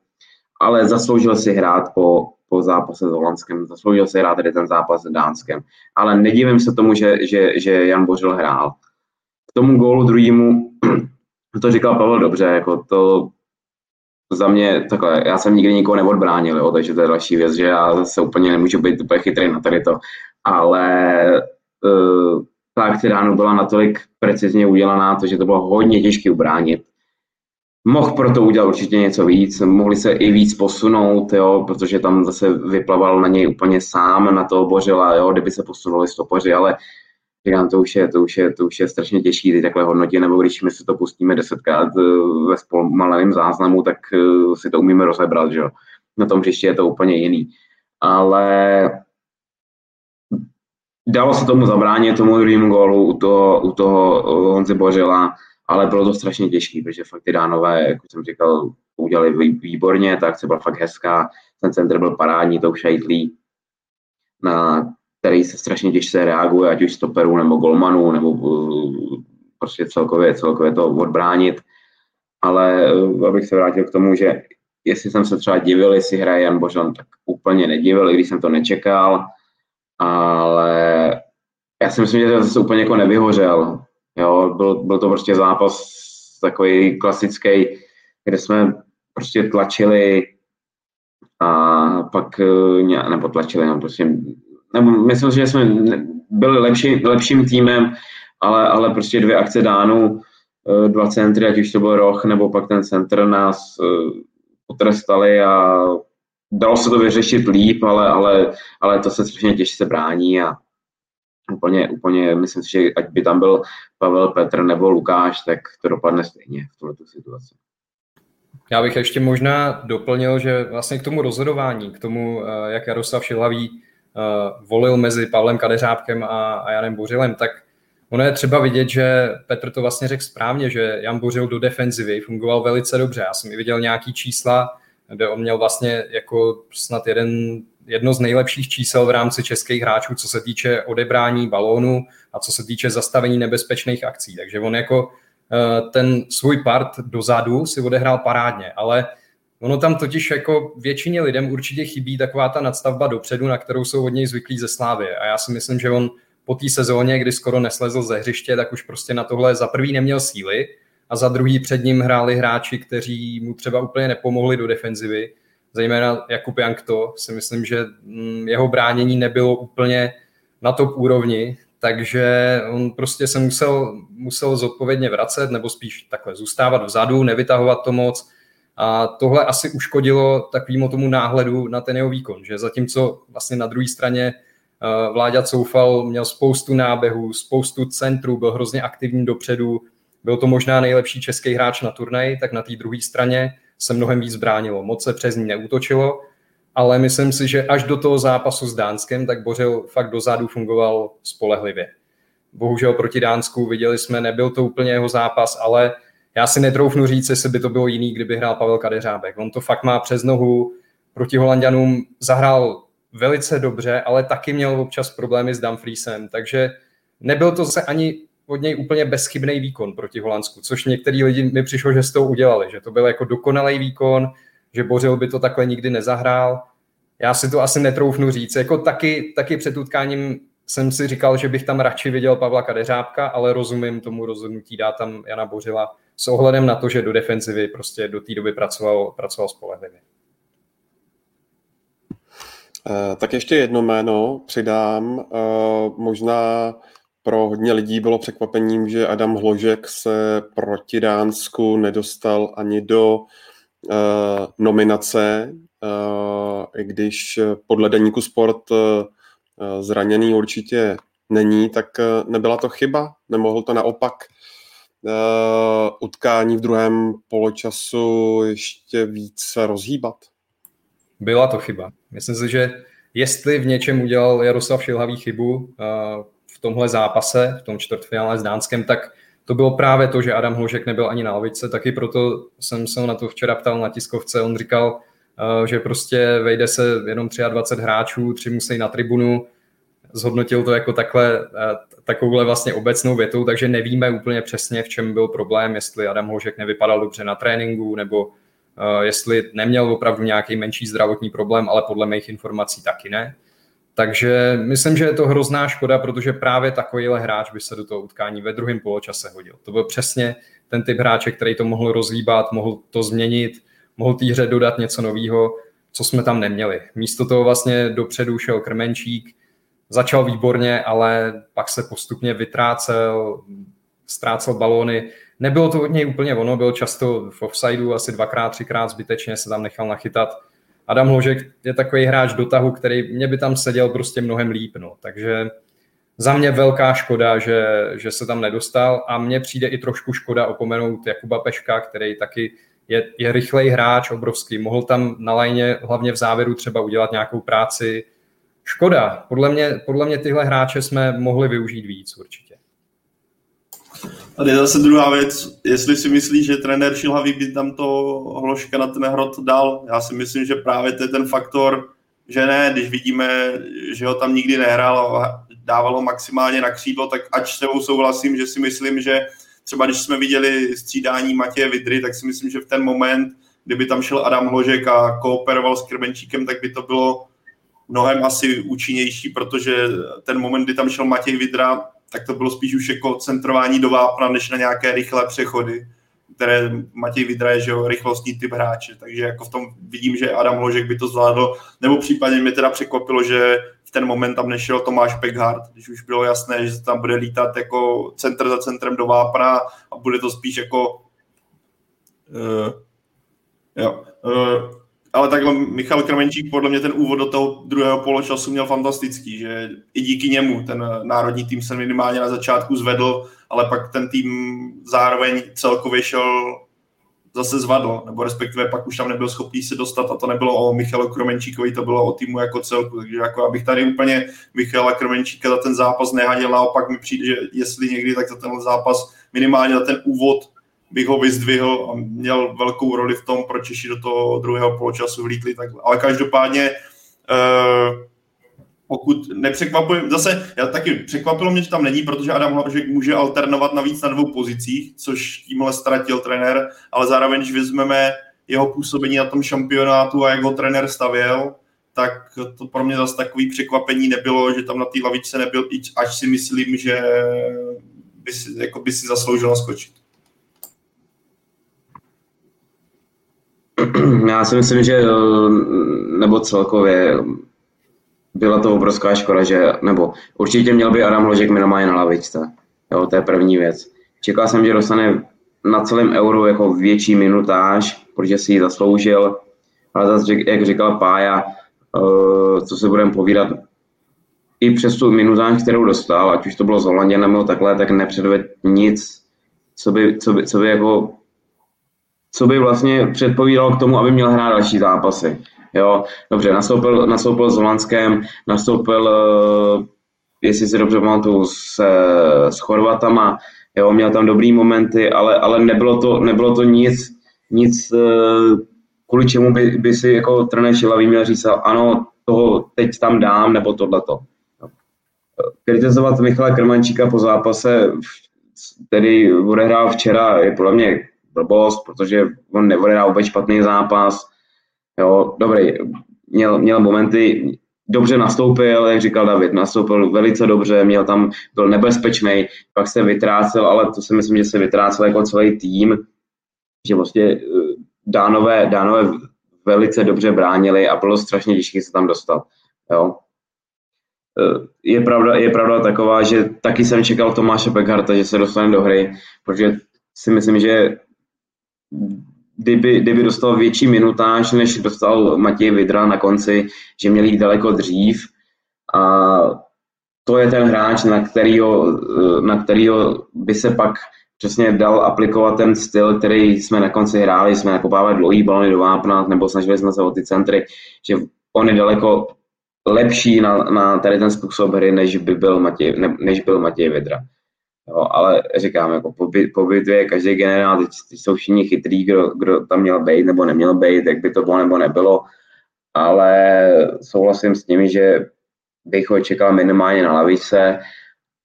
[SPEAKER 2] ale zasloužil si hrát po, po zápase s Holandskem, zasloužil si hrát tady ten zápas s Dánskem. Ale nedivím se tomu, že, že, že Jan Bořil hrál. K tomu gólu druhému, to říkal Pavel dobře, jako to za mě takhle, já jsem nikdy nikoho neodbránil, jo, takže to je další věc, že já se úplně nemůžu být úplně chytrý na tady to, ale uh, ta akce ráno byla natolik precizně udělaná, to, že to bylo hodně těžké ubránit. Mohl proto udělat určitě něco víc, mohli se i víc posunout, jo, protože tam zase vyplaval na něj úplně sám, na toho Bořila, jo, kdyby se posunuli stopoři, ale říkám, to už je, to už je, to už je strašně těžký ty takhle hodnotit, nebo když my si to pustíme desetkrát eh, ve zpomaleném záznamu, tak eh, si to umíme rozebrat, že jo. Na tom hřišti je to úplně jiný. Ale dalo se tomu zabránit, tomu druhému gólu u toho, u toho eh, Honzi Bořila, ale bylo to strašně těžké, protože fakt ty dánové, jak jsem říkal, udělali výborně, tak se byla fakt hezká, ten centr byl parádní, to šajtlí na který se strašně těžce reaguje, ať už stoperů nebo golmanů, nebo uh, prostě celkově, celkově to odbránit. Ale uh, abych se vrátil k tomu, že jestli jsem se třeba divil, jestli hraje Jan Božan, tak úplně nedivil, i když jsem to nečekal, ale já si myslím, že se úplně jako nevyhořel. Jo, byl, byl to prostě zápas takový klasický, kde jsme prostě tlačili a pak, uh, nebo tlačili, no prostě nebo myslím si, že jsme byli lepší, lepším týmem, ale, ale prostě dvě akce dánů, eh, dva centry, ať už to byl roh, nebo pak ten centr nás eh, potrestali a dalo se to vyřešit líp, ale, ale, ale to se strašně těžce brání a úplně, úplně myslím si, že ať by tam byl Pavel Petr nebo Lukáš, tak to dopadne stejně v tuto situaci.
[SPEAKER 3] Já bych ještě možná doplnil, že vlastně k tomu rozhodování, k tomu, eh, jak Jaroslav Šilhavý volil mezi Pavlem Kadeřábkem a, a Janem Bořilem, tak ono je třeba vidět, že Petr to vlastně řekl správně, že Jan Bořil do defenzivy fungoval velice dobře. Já jsem i viděl nějaký čísla, kde on měl vlastně jako snad jeden, jedno z nejlepších čísel v rámci českých hráčů, co se týče odebrání balónu a co se týče zastavení nebezpečných akcí. Takže on jako eh, ten svůj part dozadu si odehrál parádně, ale Ono tam totiž jako většině lidem určitě chybí taková ta nadstavba dopředu, na kterou jsou od něj zvyklí ze Slávy. A já si myslím, že on po té sezóně, kdy skoro neslezl ze hřiště, tak už prostě na tohle za prvý neměl síly a za druhý před ním hráli hráči, kteří mu třeba úplně nepomohli do defenzivy. Zejména Jakub Jankto si myslím, že mm, jeho bránění nebylo úplně na top úrovni, takže on prostě se musel, musel zodpovědně vracet nebo spíš takhle zůstávat vzadu, nevytahovat to moc, a tohle asi uškodilo takovému tomu náhledu na ten jeho výkon, že zatímco vlastně na druhé straně uh, Vláďa Coufal měl spoustu nábehů, spoustu centrů, byl hrozně aktivní dopředu, byl to možná nejlepší český hráč na turnaji, tak na té druhé straně se mnohem víc bránilo. Moc se přes ní neútočilo, ale myslím si, že až do toho zápasu s Dánskem, tak Bořil fakt dozadu fungoval spolehlivě. Bohužel proti Dánsku viděli jsme, nebyl to úplně jeho zápas, ale já si netroufnu říct, jestli by to bylo jiný, kdyby hrál Pavel Kadeřábek. On to fakt má přes nohu, proti Holandianům zahrál velice dobře, ale taky měl občas problémy s Dumfriesem, takže nebyl to zase ani od něj úplně bezchybný výkon proti Holandsku, což některý lidi mi přišlo, že s tou udělali, že to byl jako dokonalý výkon, že Bořil by to takhle nikdy nezahrál. Já si to asi netroufnu říct. Jako taky, taky před utkáním jsem si říkal, že bych tam radši viděl Pavla Kadeřábka, ale rozumím tomu rozhodnutí dát tam Jana Bořila s ohledem na to, že do defenzivy prostě do té doby pracoval, pracoval spolehlivě.
[SPEAKER 1] Eh, tak ještě jedno jméno přidám. Eh, možná pro hodně lidí bylo překvapením, že Adam Hložek se proti Dánsku nedostal ani do eh, nominace, i když podle deníku Sport zraněný určitě není, tak nebyla to chyba, nemohl to naopak utkání v druhém poločasu ještě více rozhýbat?
[SPEAKER 3] Byla to chyba. Myslím si, že jestli v něčem udělal Jaroslav Šilhavý chybu uh, v tomhle zápase, v tom čtvrtfinále s Dánskem, tak to bylo právě to, že Adam Hložek nebyl ani na lavičce, taky proto jsem se na to včera ptal na tiskovce, on říkal, eh, že prostě vejde se jenom 23 hráčů, tři musí na tribunu, zhodnotil to jako takhle, eh, takovouhle vlastně obecnou větou, takže nevíme úplně přesně, v čem byl problém, jestli Adam Hložek nevypadal dobře na tréninku, nebo eh, jestli neměl opravdu nějaký menší zdravotní problém, ale podle mých informací taky ne. Takže myslím, že je to hrozná škoda, protože právě takovýhle hráč by se do toho utkání ve druhém poločase hodil. To byl přesně ten typ hráče, který to mohl rozlíbat, mohl to změnit, mohl té hře dodat něco nového, co jsme tam neměli. Místo toho vlastně dopředu šel Krmenčík, začal výborně, ale pak se postupně vytrácel, ztrácel balóny. Nebylo to od něj úplně ono, byl často v offsideu, asi dvakrát, třikrát zbytečně se tam nechal nachytat Adam Hložek je takový hráč do tahu, který mě by tam seděl prostě mnohem líp. No. Takže za mě velká škoda, že, že se tam nedostal a mně přijde i trošku škoda opomenout Jakuba Peška, který taky je, je rychlej hráč, obrovský. Mohl tam na lajně hlavně v závěru třeba udělat nějakou práci. Škoda. Podle mě, podle mě tyhle hráče jsme mohli využít víc určitě.
[SPEAKER 4] Tady je zase druhá věc, jestli si myslíš, že trenér Šilhavý by tam to hloška na ten hrot dal. Já si myslím, že právě to je ten faktor, že ne, když vidíme, že ho tam nikdy nehrál a dával ho maximálně na křídlo, tak ač s tebou souhlasím, že si myslím, že třeba když jsme viděli střídání Matěje Vidry, tak si myslím, že v ten moment, kdyby tam šel Adam Hložek a kooperoval s Krbenčíkem, tak by to bylo mnohem asi účinnější, protože ten moment, kdy tam šel Matěj Vidra, tak to bylo spíš už jako centrování do vápna, než na nějaké rychlé přechody, které Matěj Vidra je, že jo, rychlostní typ hráče, takže jako v tom vidím, že Adam Ložek by to zvládl, nebo případně mě teda překvapilo, že v ten moment tam nešel Tomáš Peckhardt, když už bylo jasné, že tam bude lítat jako centr za centrem do vápna a bude to spíš jako uh, jo, uh, ale takhle Michal Krmenčík podle mě ten úvod do toho druhého poločasu měl fantastický, že i díky němu ten národní tým se minimálně na začátku zvedl, ale pak ten tým zároveň celkově šel zase zvadl, nebo respektive pak už tam nebyl schopný se dostat a to nebylo o Michalu Kromenčíkovi, to bylo o týmu jako celku, takže jako abych tady úplně Michala Kromenčíka za ten zápas nehadil, naopak mi přijde, že jestli někdy, tak za ten zápas minimálně za ten úvod bych ho vyzdvihl a měl velkou roli v tom, proč Češi do toho druhého poločasu vlítli takhle. Ale každopádně uh, pokud nepřekvapuje, zase já taky překvapilo mě, že tam není, protože Adam Hlavžek může alternovat navíc na dvou pozicích, což tímhle ztratil trenér, ale zároveň, když vezmeme jeho působení na tom šampionátu a jak ho trenér stavěl, tak to pro mě zase takový překvapení nebylo, že tam na té lavičce nebyl, až si myslím, že by si, jako by si zasloužil skočit.
[SPEAKER 2] Já si myslím, že nebo celkově byla to obrovská škoda, že, nebo určitě měl by Adam Hložek minimálně na lavičce. Jo, to je první věc. Čekal jsem, že dostane na celém euru jako větší minutáž, protože si ji zasloužil, ale zase, jak říkal Pája, uh, co se budeme povídat, i přes tu minutáž, kterou dostal, ať už to bylo z Holandě nebo takhle, tak nepředved nic, co by, co by, co by jako co by vlastně předpovídalo k tomu, aby měl hrát další zápasy. Jo, dobře, nastoupil, nastoupil s Holandskem, nastoupil, uh, jestli si dobře pamatuju, s, s Chorvatama, jo, měl tam dobrý momenty, ale, ale nebylo, to, nebylo to nic, nic uh, kvůli čemu by, by si jako trenér Šilavý měl říct, ano, toho teď tam dám, nebo tohleto. Kritizovat Michala Krmančíka po zápase, který odehrál včera, je podle mě blbost, protože on neodehrál vůbec špatný zápas. Jo, dobrý, měl, měl momenty, dobře nastoupil, jak říkal David, nastoupil velice dobře, měl tam, byl nebezpečný, pak se vytrácel, ale to si myslím, že se vytrácel jako celý tým, že vlastně eh, dánové, dánové velice dobře bránili a bylo strašně těžké se tam dostat. Jo. Eh, je pravda, je pravda taková, že taky jsem čekal Tomáše Pekharta, že se dostane do hry, protože si myslím, že kdyby, kdyby dostal větší minutáž, než dostal Matěj Vidra na konci, že měl jít daleko dřív. A to je ten hráč, na kterýho, na kterýho by se pak přesně dal aplikovat ten styl, který jsme na konci hráli, jsme nakopávali dlouhý balony do vápna, nebo snažili jsme se o ty centry, že on je daleko lepší na, na tady ten způsob hry, než by byl Matěj, ne, než byl Matěj Vidra. Jo, ale říkám, jako po, po bitvě každý generál, teď, teď jsou všichni chytrý, kdo, kdo tam měl být nebo neměl být, jak by to bylo nebo nebylo, ale souhlasím s nimi, že bych ho čekal minimálně na lavice.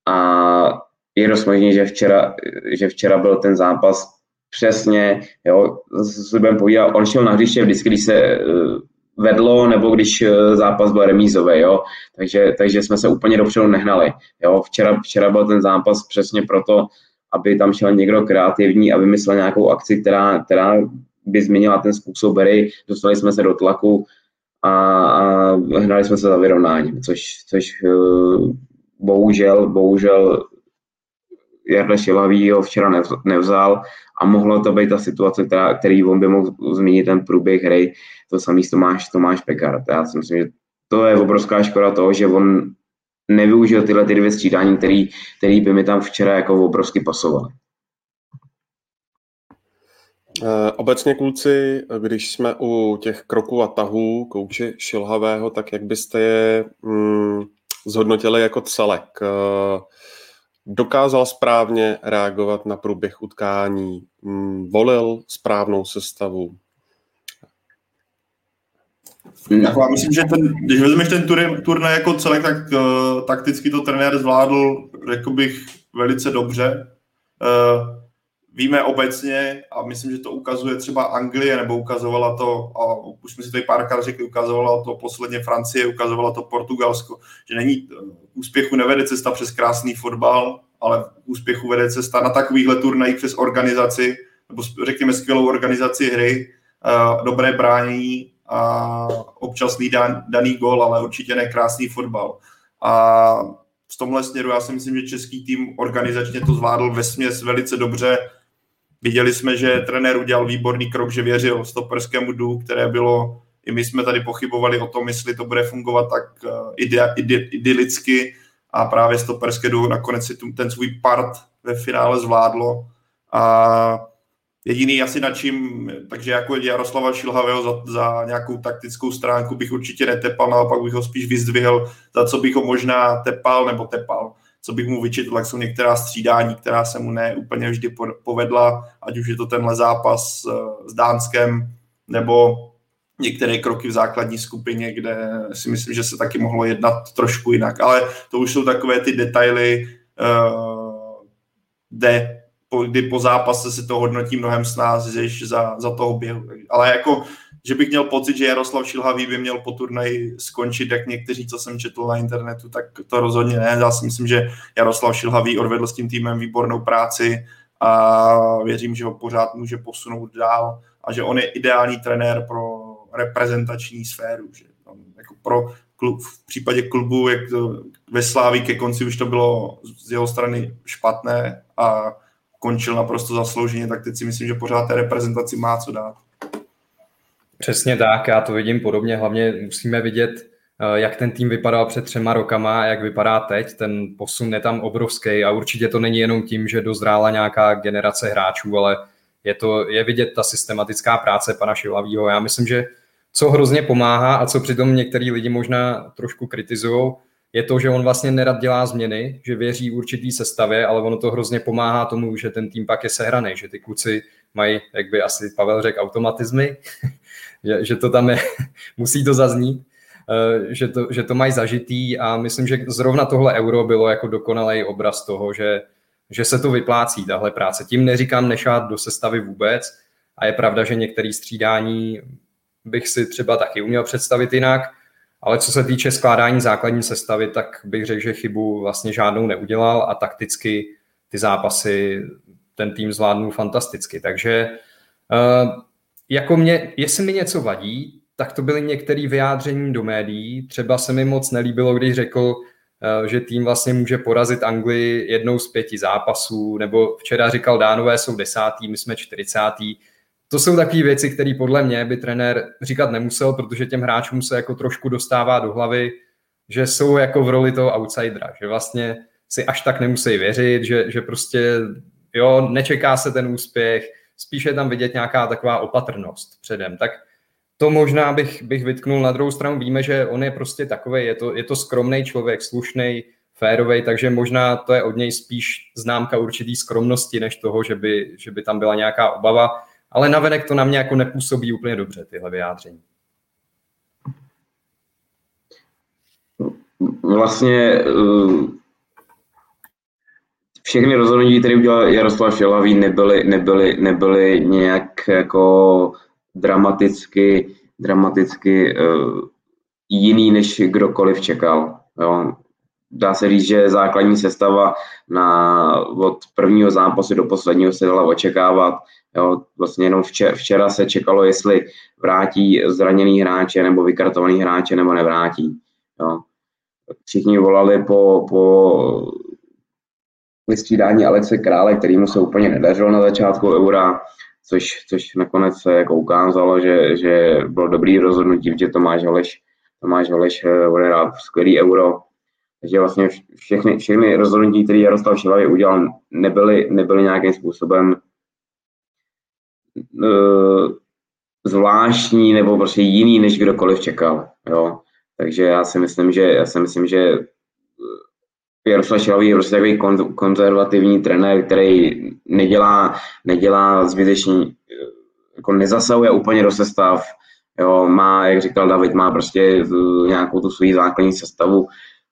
[SPEAKER 2] A je dost možný, že včera, že včera byl ten zápas přesně, jo, s budeme povídat, on šel na hřiště vždycky, když se eh, vedlo, nebo když eh, zápas byl remízový, jo. Takže, takže jsme se úplně dopředu nehnali. Jo. Včera, včera byl ten zápas přesně proto, aby tam šel někdo kreativní a vymyslel nějakou akci, která, která by změnila ten způsob hry. Dostali jsme se do tlaku a, a hnali jsme se za vyrovnáním, což, což uh, bohužel, bohužel Jarda Šilavý ho včera nevzal a mohlo to být ta situace, která, který on by mohl změnit ten průběh hry, to samý Tomáš, Tomáš Pekar. Já si myslím, že to je obrovská škoda toho, že on nevyužil tyhle ty dvě střídání, který, který by mi tam včera jako obrovsky pasovaly.
[SPEAKER 1] Eh, obecně kluci, když jsme u těch kroků a tahů kouče Šilhavého, tak jak byste je mm, zhodnotili jako celek? Dokázal správně reagovat na průběh utkání, mm, volil správnou sestavu.
[SPEAKER 4] Jako já myslím, že ten, když vezmeš ten turnaj jako celek, tak uh, takticky to trenér zvládl, řekl bych, velice dobře. Uh, víme obecně, a myslím, že to ukazuje třeba Anglie, nebo ukazovala to, a už jsme si tady párkrát řekli, ukazovala to posledně Francie, ukazovala to Portugalsko, že není úspěchu nevede cesta přes krásný fotbal, ale úspěchu vede cesta na takovýchhle turnajích přes organizaci, nebo řekněme skvělou organizaci hry, dobré bránění a občasný dan, daný gol, ale určitě ne krásný fotbal. A v tomhle směru já si myslím, že český tým organizačně to zvládl ve směs velice dobře. Viděli jsme, že trenér udělal výborný krok, že věřil stoperskému dů, které bylo, i my jsme tady pochybovali o tom, jestli to bude fungovat tak eh, idylicky. A právě stoperské dů nakonec si ten svůj part ve finále zvládlo. A jediný asi nad čím, takže jako Jaroslava Šilhavého za, za nějakou taktickou stránku bych určitě netepal, naopak bych ho spíš vyzdvihl, za co bych ho možná tepal nebo tepal co bych mu vyčetl, tak jsou některá střídání, která se mu ne úplně vždy povedla, ať už je to tenhle zápas eh, s Dánskem, nebo některé kroky v základní skupině, kde si myslím, že se taky mohlo jednat trošku jinak. Ale to už jsou takové ty detaily, eh, kde kdy po zápase si to hodnotí mnohem snáz za, za toho běhu. Ale jako že bych měl pocit, že Jaroslav Šilhavý by měl po turnaji skončit, jak někteří, co jsem četl na internetu, tak to rozhodně ne. Já si myslím, že Jaroslav Šilhavý odvedl s tím týmem výbornou práci a věřím, že ho pořád může posunout dál a že on je ideální trenér pro reprezentační sféru. Že on jako pro klub, v případě klubu, jak to ve Sláví ke konci už to bylo z jeho strany špatné a končil naprosto zaslouženě, tak teď si myslím, že pořád té reprezentaci má co dát.
[SPEAKER 3] Přesně tak, já to vidím podobně. Hlavně musíme vidět, eh, jak ten tým vypadal před třema rokama a jak vypadá teď. Ten posun je tam obrovský a určitě to není jenom tím, že dozrála nějaká generace hráčů, ale je, to, je vidět ta systematická práce pana Šilavýho. Já myslím, že co hrozně pomáhá a co přitom některý lidi možná trošku kritizují, je to, že on vlastně nerad dělá změny, že věří určitý sestavě, ale ono to hrozně pomáhá tomu, že ten tým pak je sehraný, že ty kluci mají, jak by asi Pavel řekl, automatizmy že, že to tam je, musí to zaznít, eh, že to, že to mají zažitý a myslím, že zrovna tohle euro bylo jako dokonalý obraz toho, že, že se to vyplácí, tahle práce. Tím neříkám nešát do sestavy vůbec a je pravda, že některé střídání bych si třeba taky uměl představit jinak, ale co se týče skládání základní sestavy, tak bych řekl, že chybu vlastně žádnou neudělal a takticky ty zápasy ten tým zvládnul fantasticky. Takže uh, jako mě, jestli mi něco vadí, tak to byly některé vyjádření do médií. Třeba se mi moc nelíbilo, když řekl, eh, že tým vlastně může porazit Anglii jednou z pěti zápasů, nebo včera říkal, Dánové jsou desátý, my jsme čtyřicátý. To jsou takové věci, které podle mě by trenér říkat nemusel, protože těm hráčům se jako trošku dostává do hlavy, že jsou jako v roli toho outsidera, že vlastně si až tak nemusí věřit, že, že prostě jo, nečeká se ten úspěch, spíše tam vidět nějaká taková opatrnost předem. Tak to možná bych, bych vytknul na druhou stranu. Víme, že on je prostě takový, je to, je to skromný člověk, slušný, férovej, takže možná to je od něj spíš známka určitý skromnosti, než toho, že by, že by tam byla nějaká obava, ale navenek to na mě jako nepůsobí úplně dobře, tyhle vyjádření.
[SPEAKER 2] Vlastně uh, všechny rozhodnutí, které udělal Jaroslav Šelavý, nebyly, nebyly, nebyly nějak jako dramaticky, dramaticky uh, jiný, než kdokoliv čekal. Jo dá se říct, že základní sestava na, od prvního zápasu do posledního se dala očekávat. Jo, vlastně jenom včera, včera se čekalo, jestli vrátí zraněný hráče nebo vykartovaný hráče nebo nevrátí. Jo. Všichni volali po, po vystřídání Alexe Krále, který mu se úplně nedařilo na začátku eura, což, což nakonec se jako ukázalo, že, že bylo dobrý rozhodnutí, že Tomáš Holeš, Tomáš Holeš eh, odehrál skvělý euro, takže vlastně všechny, všechny rozhodnutí, které Jaroslav Šilavě udělal, nebyly, nebyly nějakým způsobem zvláštní nebo prostě jiný, než kdokoliv čekal. Jo? Takže já si myslím, že já si myslím, že e, Jaroslav Šilavý je prostě takový kon, konzervativní trenér, který nedělá, nedělá zbytečný, e, jako nezasahuje úplně do sestav, jo, má, jak říkal David, má prostě nějakou tu svou základní sestavu,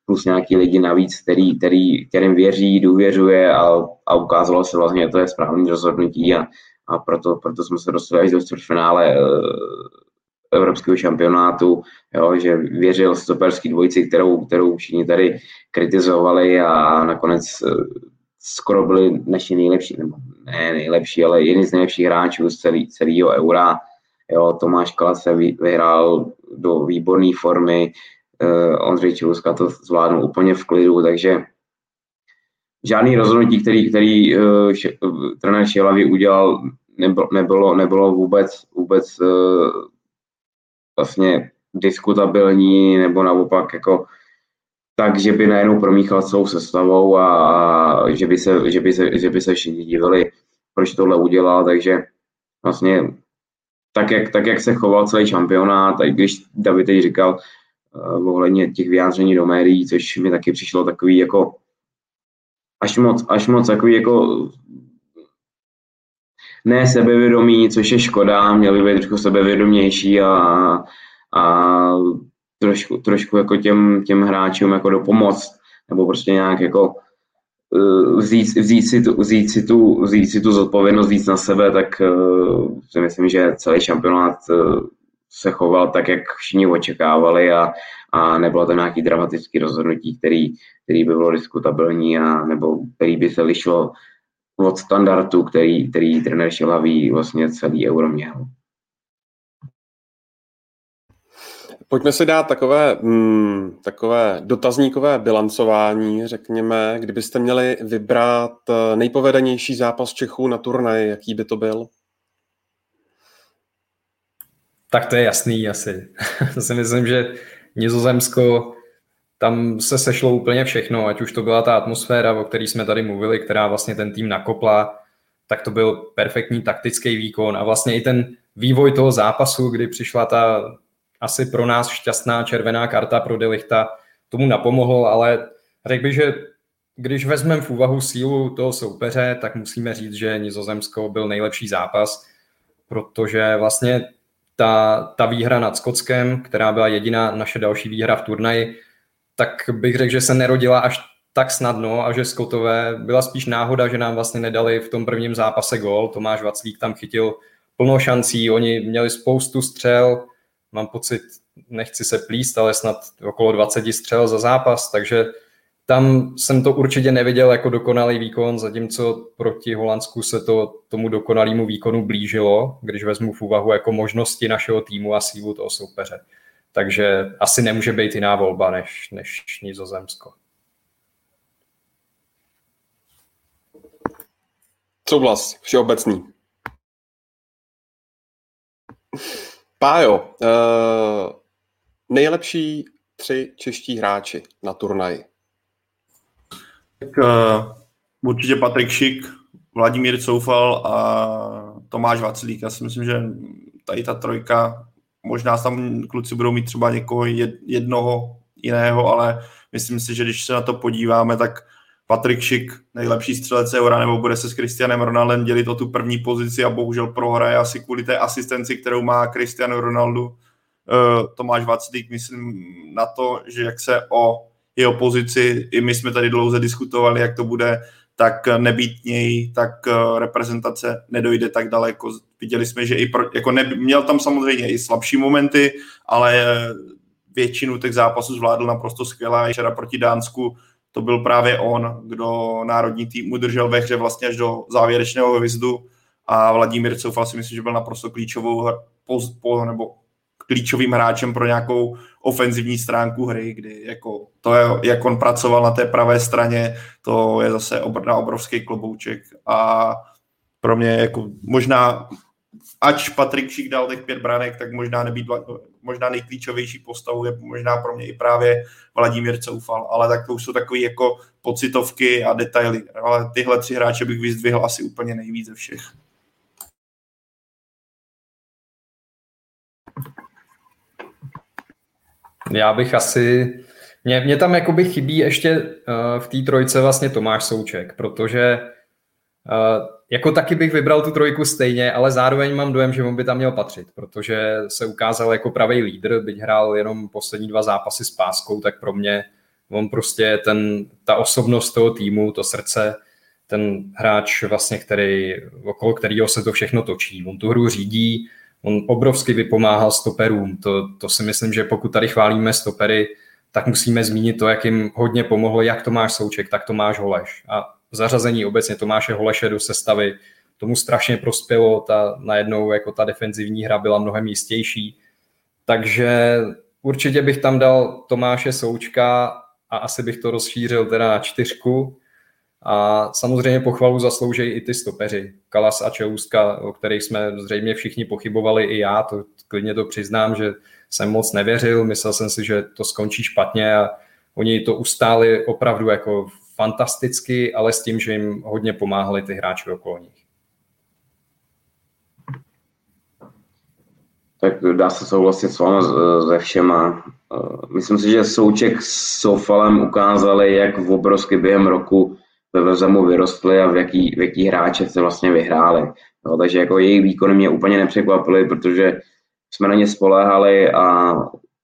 [SPEAKER 2] plus nějaký lidi navíc, který, který, kterým věří, důvěřuje a, a ukázalo se vlastně, že to je správný rozhodnutí a, a proto, proto jsme se dostali až do čtvrtfinále e, evropského šampionátu, jo, že věřil stoperský dvojici, kterou, kterou všichni tady kritizovali a nakonec e, skoro byli naši nejlepší, nebo ne nejlepší, ale jedni z nejlepších hráčů z celý, celého eura. Jo, Tomáš Kala se vyhrál do výborné formy, uh, Ondřej Čiluska to zvládnul úplně v klidu, takže žádný rozhodnutí, který, který še, uh, trenér Šilavy udělal, nebylo, nebylo, nebylo vůbec, vůbec uh, vlastně diskutabilní, nebo naopak jako tak, že by najednou promíchal celou sestavou a, a že, by se, že, by se, že by se všichni divili, proč tohle udělal, takže vlastně tak jak, tak, jak se choval celý šampionát, i když David teď říkal, uh, ohledně těch vyjádření do médií, což mi taky přišlo takový jako až moc, až moc takový jako ne sebevědomí, což je škoda, měl by být trošku sebevědomější a, a trošku, trošku jako těm, těm hráčům jako do pomoc, nebo prostě nějak jako uh, vzít, vzít, si tu, vzít, si tu, vzít si tu zodpovědnost víc na sebe, tak uh, si myslím, že celý šampionát uh, se choval tak, jak všichni očekávali a, a nebylo to nějaký dramatický rozhodnutí, který, který by bylo diskutabilní a nebo který by se lišilo od standardu, který, který trenér Šilavý vlastně celý euro měl.
[SPEAKER 1] Pojďme si dát takové, mm, takové dotazníkové bilancování, řekněme. Kdybyste měli vybrat eh, nejpovedenější zápas Čechů na turnaji, jaký by to byl?
[SPEAKER 3] Tak to je jasný asi. to si myslím, že Nizozemsko, tam se sešlo úplně všechno, ať už to byla ta atmosféra, o které jsme tady mluvili, která vlastně ten tým nakopla, tak to byl perfektní taktický výkon a vlastně i ten vývoj toho zápasu, kdy přišla ta asi pro nás šťastná červená karta pro Delichta, tomu napomohl, ale řekl bych, že když vezmeme v úvahu sílu toho soupeře, tak musíme říct, že Nizozemsko byl nejlepší zápas, protože vlastně ta, ta výhra nad Skotskem, která byla jediná naše další výhra v turnaji, tak bych řekl, že se nerodila až tak snadno a že Skotové byla spíš náhoda, že nám vlastně nedali v tom prvním zápase gol. Tomáš Vaclík tam chytil plno šancí, oni měli spoustu střel, mám pocit, nechci se plíst, ale snad okolo 20 střel za zápas, takže tam jsem to určitě neviděl jako dokonalý výkon, zatímco proti Holandsku se to tomu dokonalému výkonu blížilo, když vezmu v úvahu jako možnosti našeho týmu a sílu toho soupeře. Takže asi nemůže být jiná volba než, než Nizozemsko.
[SPEAKER 1] Souhlas, všeobecný. Pájo, uh, nejlepší tři čeští hráči na turnaji.
[SPEAKER 4] Tak uh, určitě Patrik Šik, Vladimír Coufal a Tomáš Vaclík. Já si myslím, že tady ta trojka možná tam kluci budou mít třeba někoho jednoho jiného, ale myslím si, že když se na to podíváme, tak Patrik Šik, nejlepší střelec Eura, nebo bude se s Cristianem Ronaldem dělit o tu první pozici a bohužel prohraje asi kvůli té asistenci, kterou má Cristiano Ronaldo. Uh, Tomáš Vaclík, myslím na to, že jak se o jeho pozici, i my jsme tady dlouze diskutovali, jak to bude, tak nebýt něj, tak uh, reprezentace nedojde tak daleko. Viděli jsme, že i pro, jako ne, měl tam samozřejmě i slabší momenty, ale většinu těch zápasů zvládl naprosto skvěle. Včera proti Dánsku to byl právě on, kdo národní tým udržel ve hře vlastně až do závěrečného hvizdu a Vladimír Coufal si myslím, že byl naprosto klíčovou po, po, nebo klíčovým hráčem pro nějakou ofenzivní stránku hry, kdy jako to je, jak on pracoval na té pravé straně, to je zase na obrovský klobouček a pro mě jako možná ač Patrik Šík dal těch pět branek, tak možná nebýt, možná nejklíčovější postavou je možná pro mě i právě Vladimír Coufal, ale tak to už jsou takové jako pocitovky a detaily. Ale tyhle tři hráče bych vyzdvihl asi úplně nejvíc ze všech.
[SPEAKER 3] Já bych asi... Mně, mě tam jakoby chybí ještě uh, v té trojce vlastně Tomáš Souček, protože uh, jako taky bych vybral tu trojku stejně, ale zároveň mám dojem, že on by tam měl patřit, protože se ukázal jako pravý lídr, byť hrál jenom poslední dva zápasy s páskou, tak pro mě on prostě ten, ta osobnost toho týmu, to srdce, ten hráč vlastně, který, okolo kterého se to všechno točí. On tu hru řídí, on obrovsky vypomáhal stoperům. To, to si myslím, že pokud tady chválíme stopery, tak musíme zmínit to, jak jim hodně pomohlo jak Tomáš Souček, tak Tomáš Holeš. A zařazení obecně Tomáše Holeše do sestavy, tomu strašně prospělo, ta, najednou jako ta defenzivní hra byla mnohem jistější. Takže určitě bych tam dal Tomáše Součka a asi bych to rozšířil teda na čtyřku. A samozřejmě pochvalu zaslouží i ty stopeři. Kalas a Čeluska, o kterých jsme zřejmě všichni pochybovali, i já, to klidně to přiznám, že jsem moc nevěřil, myslel jsem si, že to skončí špatně a oni to ustáli opravdu jako fantasticky, ale s tím, že jim hodně pomáhali ty hráči okolo nich.
[SPEAKER 2] Tak dá se souhlasit s vámi ze všema. Myslím si, že Souček s Sofalem ukázali, jak v obrovsky během roku ve Vezemu vyrostli a v jaký, v jaký hráče se vlastně vyhráli. No, takže jako jejich výkony mě úplně nepřekvapily, protože jsme na ně spoléhali a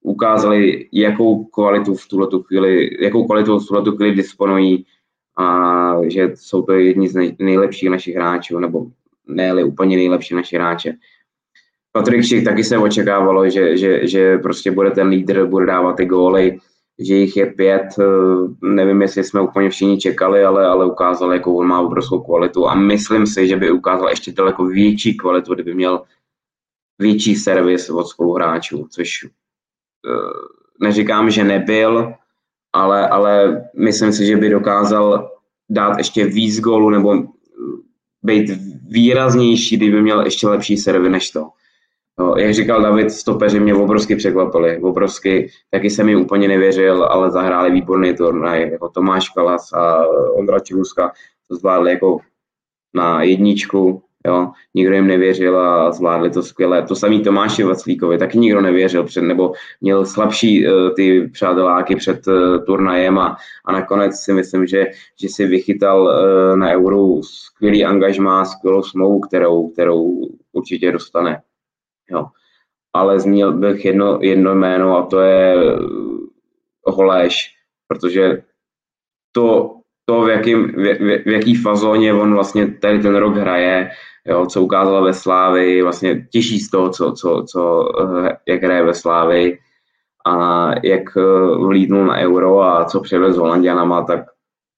[SPEAKER 2] ukázali, jakou kvalitu v tuhle chvíli, jakou kvalitu v tuhle chvíli disponují a že jsou to jedni z nej, nejlepších našich hráčů, nebo ne úplně nejlepší naši hráče. Patrik Šik taky se očekávalo, že, že, že prostě bude ten lídr, bude dávat ty góly, že jich je pět, nevím, jestli jsme úplně všichni čekali, ale, ale ukázal, jakou on má obrovskou kvalitu a myslím si, že by ukázal ještě daleko větší kvalitu, kdyby měl větší servis od spoluhráčů, což neříkám, že nebyl, ale, ale myslím si, že by dokázal dát ještě víc gólu nebo být výraznější, kdyby měl ještě lepší servy než to. No, jak říkal David, stopeři mě obrovsky překvapili. Obrovsky, taky jsem jim úplně nevěřil, ale zahráli výborný turnaj. Jako Tomáš Kalas a Ondra Čivuska to zvládli jako na jedničku. Jo, nikdo jim nevěřil a zvládli to skvěle. To samý Tomáši Vaclíkovi, taky nikdo nevěřil, před, nebo měl slabší uh, ty přáteláky před uh, turnajem a, a nakonec si myslím, že, že si vychytal uh, na euro skvělý angažmá, skvělou smlouvu, kterou, kterou určitě dostane. Jo. Ale zmínil bych jedno, jedno jméno a to je Holeš, protože to, to v, jakým, v, v, v jaký fazóně on vlastně tady ten rok hraje, jo, co ukázal ve Slávi, vlastně těší z toho, co, co, co, eh, jak hraje ve Slávi a jak eh, vlídnul na euro a co přivez s Holandianama, tak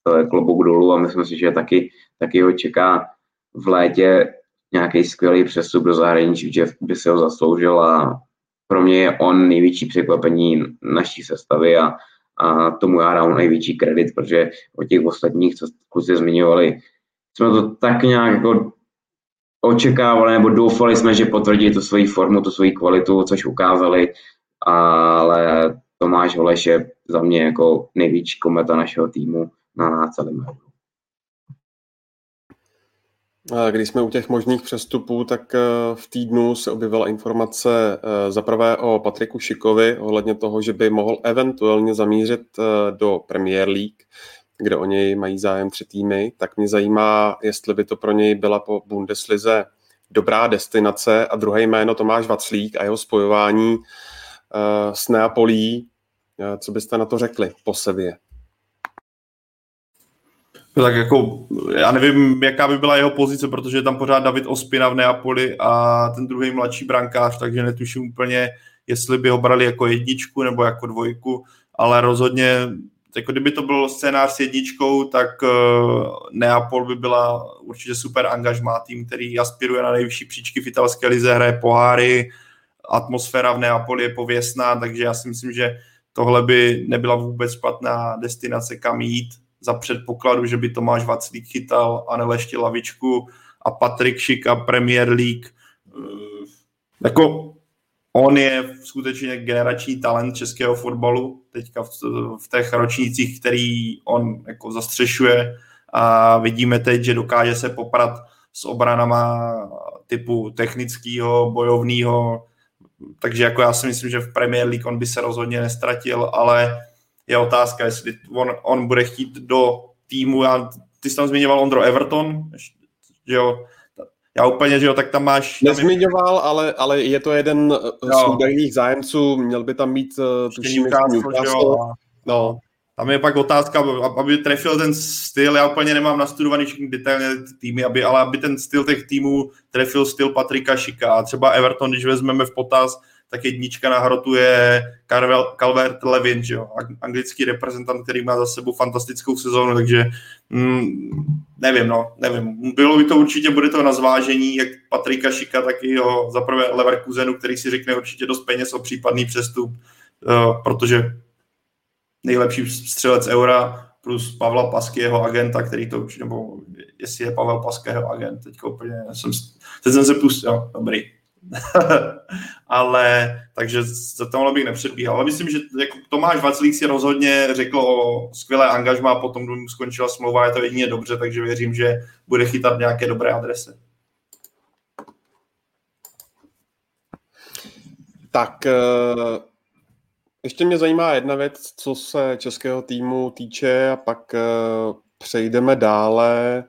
[SPEAKER 2] to je klobouk dolů a myslím si, že taky, taky ho čeká v létě nějaký skvělý přestup do zahraničí, že by se ho zasloužil a pro mě je on největší překvapení naší sestavy a, a tomu já dám největší kredit, protože o těch ostatních, co kluci zmiňovali, jsme to tak nějak jako očekávali nebo doufali jsme, že potvrdí tu svoji formu, tu svoji kvalitu, což ukázali, ale Tomáš Holeš je za mě jako největší kometa našeho týmu na celém
[SPEAKER 1] Když jsme u těch možných přestupů, tak eh, v týdnu se objevila informace eh, zaprvé o Patriku Šikovi ohledně toho, že by mohl eventuálně zamířit eh, do Premier League, kde o něj mají zájem tři týmy. Tak mě zajímá, jestli by to pro něj byla po Bundeslize dobrá destinace a druhé jméno Tomáš Vaclík a jeho spojování s Neapolí. Co byste na to řekli po Sevě?
[SPEAKER 4] No tak jako, já nevím, jaká by byla jeho pozice, protože je tam pořád David Ospina v Neapoli a ten druhý mladší brankář, takže netuším úplně, jestli by ho brali jako jedničku nebo jako dvojku, ale rozhodně, jako kdyby to byl scénář s jedničkou, tak uh, Neapol by byla určitě super angažmá tým, který aspiruje na nejvyšší příčky v italské lize, hraje poháry, atmosféra v Neapoli je pověstná, takže já si myslím, že tohle by nebyla vůbec špatná destinace, kam jít za předpokladu, že by Tomáš Vaclík chytal Anel ještě lavičku a Patrik Šika Premier League. Eh, jako on je skutečně generační talent českého fotbalu, teďka v, v těch ročnících, který on jako zastřešuje a vidíme teď, že dokáže se poprat s obranama typu technického, bojovného, takže jako já si myslím, že v Premier League on by se rozhodně nestratil, ale je otázka, jestli on, on bude chtít do týmu, já, ty jsi tam zmiňoval Ondro Everton, že jo, já úplně, že jo, tak tam máš...
[SPEAKER 1] Nezmiňoval, ale, ale je to jeden z údajných zájemců, měl by tam být, uh, tuším, Newcastle.
[SPEAKER 4] No. Tam je pak otázka, aby trefil ten styl, já úplně nemám nastudovaný všechny detailně týmy, aby, ale aby ten styl těch týmů trefil styl Patrika Šika. A třeba Everton, když vezmeme v potaz, tak jednička je Calvert Levin, že jo? anglický reprezentant, který má za sebou fantastickou sezónu, takže mm, nevím, no, nevím. Bylo by to určitě, bude to na zvážení, jak Patrika Šika, tak i jeho zaprvé Leverkusenu, který si řekne určitě dost peněz o případný přestup, uh, protože nejlepší střelec Eura plus Pavla Pasky, jeho agenta, který to určitě, nebo jestli je Pavel Pasky jeho agent, teď úplně jsem, teď jsem se pustil, dobrý, ale takže za tohle bych nepředbíhal. Ale myslím, že jako Tomáš Vaclík si rozhodně řekl o skvělé angažmá, potom mu skončila smlouva, je to jedině dobře, takže věřím, že bude chytat nějaké dobré adresy.
[SPEAKER 1] Tak eh, ještě mě zajímá jedna věc, co se českého týmu týče a pak eh, přejdeme dále.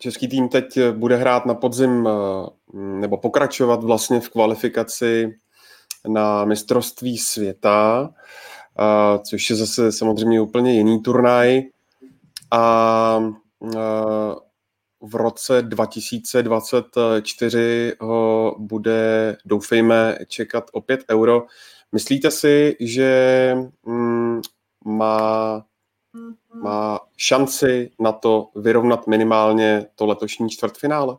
[SPEAKER 1] Eh, Český tým teď bude hrát na podzim eh, nebo pokračovat vlastně v kvalifikaci na mistrovství světa, eh, což je zase samozřejmě úplně jiný turnaj. A eh, v roce 2024 ho bude, doufejme, čekat opět euro. Myslíte si, že mm, má má šanci na to vyrovnat minimálně to letošní čtvrtfinále?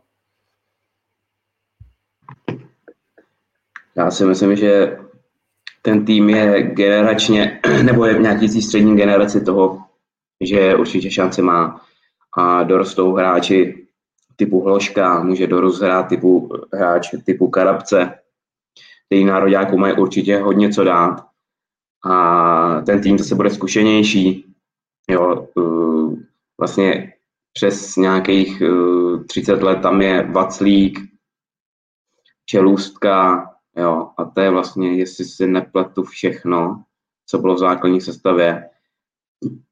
[SPEAKER 2] Já si myslím, že ten tým je generačně, nebo je v nějaký střední generaci toho, že určitě šanci má. A dorostou hráči typu Hloška, může dorost hrát typu hráč typu Karabce, který nároďáků mají určitě hodně co dát. A ten tým zase bude zkušenější, Jo, uh, vlastně přes nějakých 30 uh, let tam je Vaclík, Čelůstka, jo, a to je vlastně, jestli si nepletu všechno, co bylo v základní sestavě,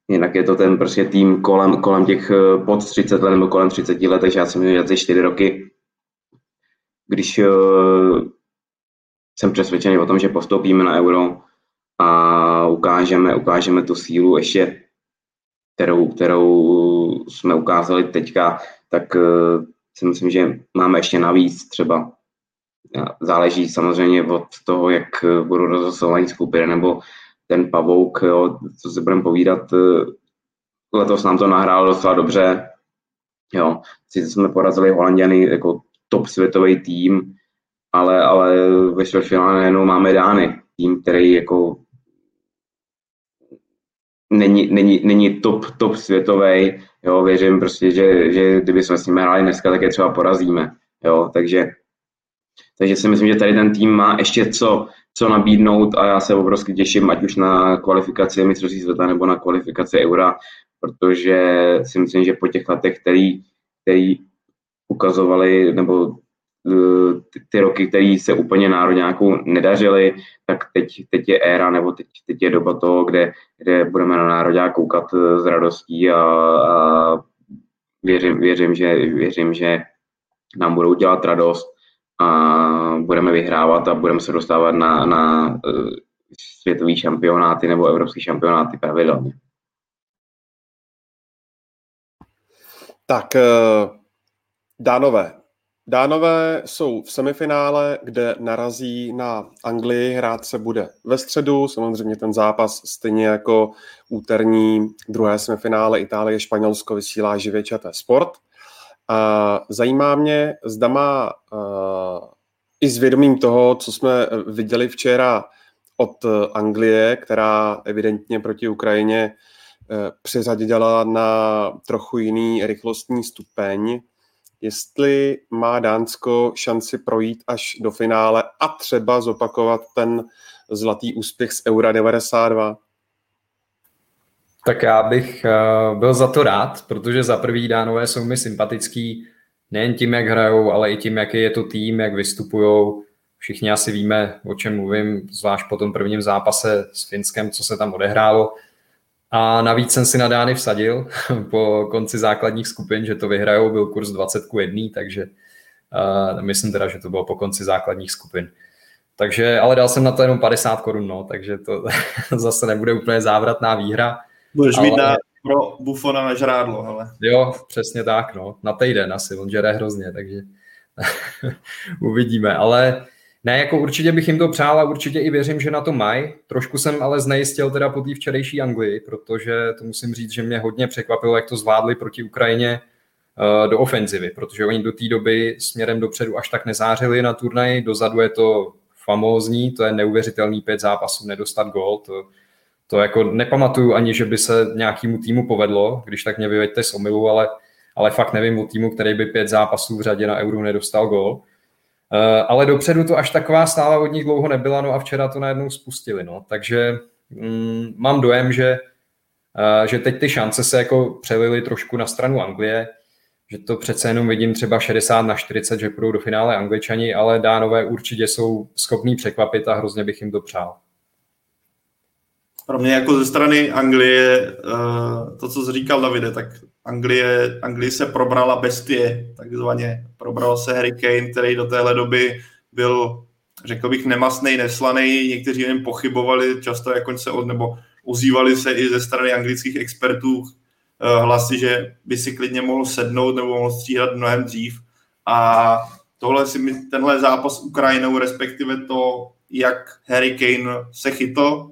[SPEAKER 2] jinak je to ten prostě tým kolem, kolem těch uh, pod 30 let nebo kolem 30 let, takže já jsem měl za 4 roky, když jsem přesvědčený o tom, že postoupíme na euro a ukážeme, ukážeme tu sílu ještě kterou, kterou jsme ukázali teďka, tak uh, si myslím, že máme ještě navíc třeba. Záleží samozřejmě od toho, jak budou rozhlasování skupiny, nebo ten pavouk, jo, co si budeme povídat, letos nám to nahrálo docela dobře. Jo, sice jsme porazili Holanděny jako top světový tým, ale, ale ve čtvrtfinále máme Dány, tým, který jako není, není, není top, top světový. Jo, věřím prostě, že, že kdyby jsme s nimi hráli dneska, tak je třeba porazíme. Jo, takže, takže si myslím, že tady ten tým má ještě co, co nabídnout a já se obrovsky těším, ať už na kvalifikaci mistrovství světa nebo na kvalifikaci Eura, protože si myslím, že po těch letech, který, který ukazovali, nebo ty, ty roky, které se úplně národňáku nedařily, tak teď, teď je éra, nebo teď, teď je doba toho, kde, kde budeme na národňák koukat s radostí a, a věřím, věřím, že, věřím, že nám budou dělat radost a budeme vyhrávat a budeme se dostávat na, na uh, světový šampionáty nebo evropský šampionáty pravidelně.
[SPEAKER 1] Tak, eh, Dánové. Dánové jsou v semifinále, kde narazí na Anglii. Hrát se bude ve středu. Samozřejmě ten zápas stejně jako úterní druhé semifinále Itálie-Španělsko vysílá živě ČT Sport. A zajímá mě, zda má i s vědomím toho, co jsme viděli včera od Anglie, která evidentně proti Ukrajině uh, přiřadila na trochu jiný rychlostní stupeň, jestli má Dánsko šanci projít až do finále a třeba zopakovat ten zlatý úspěch z Eura 92?
[SPEAKER 3] Tak já bych uh, byl za to rád, protože za prvý dánové jsou mi sympatický nejen tím, jak hrajou, ale i tím, jaký je to tým, jak vystupují. Všichni asi víme, o čem mluvím, zvlášť po tom prvním zápase s Finskem, co se tam odehrálo. A navíc jsem si na Dány vsadil po konci základních skupin, že to vyhrajou, byl kurz 20 k 1, takže uh, myslím teda, že to bylo po konci základních skupin. Takže, ale dal jsem na to jenom 50 korun, no, takže to zase nebude úplně závratná výhra.
[SPEAKER 4] Budeš ale... mít na, pro Buffona na žrádlo, ale.
[SPEAKER 3] Jo, přesně tak, no. Na týden asi, on žere hrozně, takže uvidíme. Ale ne, jako určitě bych jim to přál a určitě i věřím, že na to mají. Trošku jsem ale znejistil teda po té včerejší Anglii, protože to musím říct, že mě hodně překvapilo, jak to zvládli proti Ukrajině uh, do ofenzivy, protože oni do té doby směrem dopředu až tak nezářili na turnaji, dozadu je to famózní, to je neuvěřitelný pět zápasů nedostat gol, to to jako nepamatuju ani, že by se nějakému týmu povedlo, když tak mě vyveďte z omilu, ale, ale fakt nevím o týmu, který by pět zápasů v řadě na euro nedostal gol. Uh, ale dopředu to až taková stála od nich dlouho nebyla, no a včera to najednou spustili, no. Takže mm, mám dojem, že, uh, že teď ty šance se jako přelily trošku na stranu Anglie, že to přece jenom vidím třeba 60 na 40, že půjdou do finále Angličani, ale Dánové určitě jsou schopní překvapit a hrozně bych jim to přál
[SPEAKER 4] pro mě jako ze strany Anglie, eh, to, co jsi říkal Davide, tak Anglie, Anglie se probrala bestie, takzvaně. Probral se Harry Kane, který do téhle doby byl, řekl bych, nemastný, neslaný. Někteří jen pochybovali, často jako se od, nebo ozývali se i ze strany anglických expertů eh, hlasy, že by si klidně mohl sednout nebo mohl stříhat mnohem dřív. A tohle si mi, tenhle zápas s Ukrajinou, respektive to, jak Harry Kane se chytl,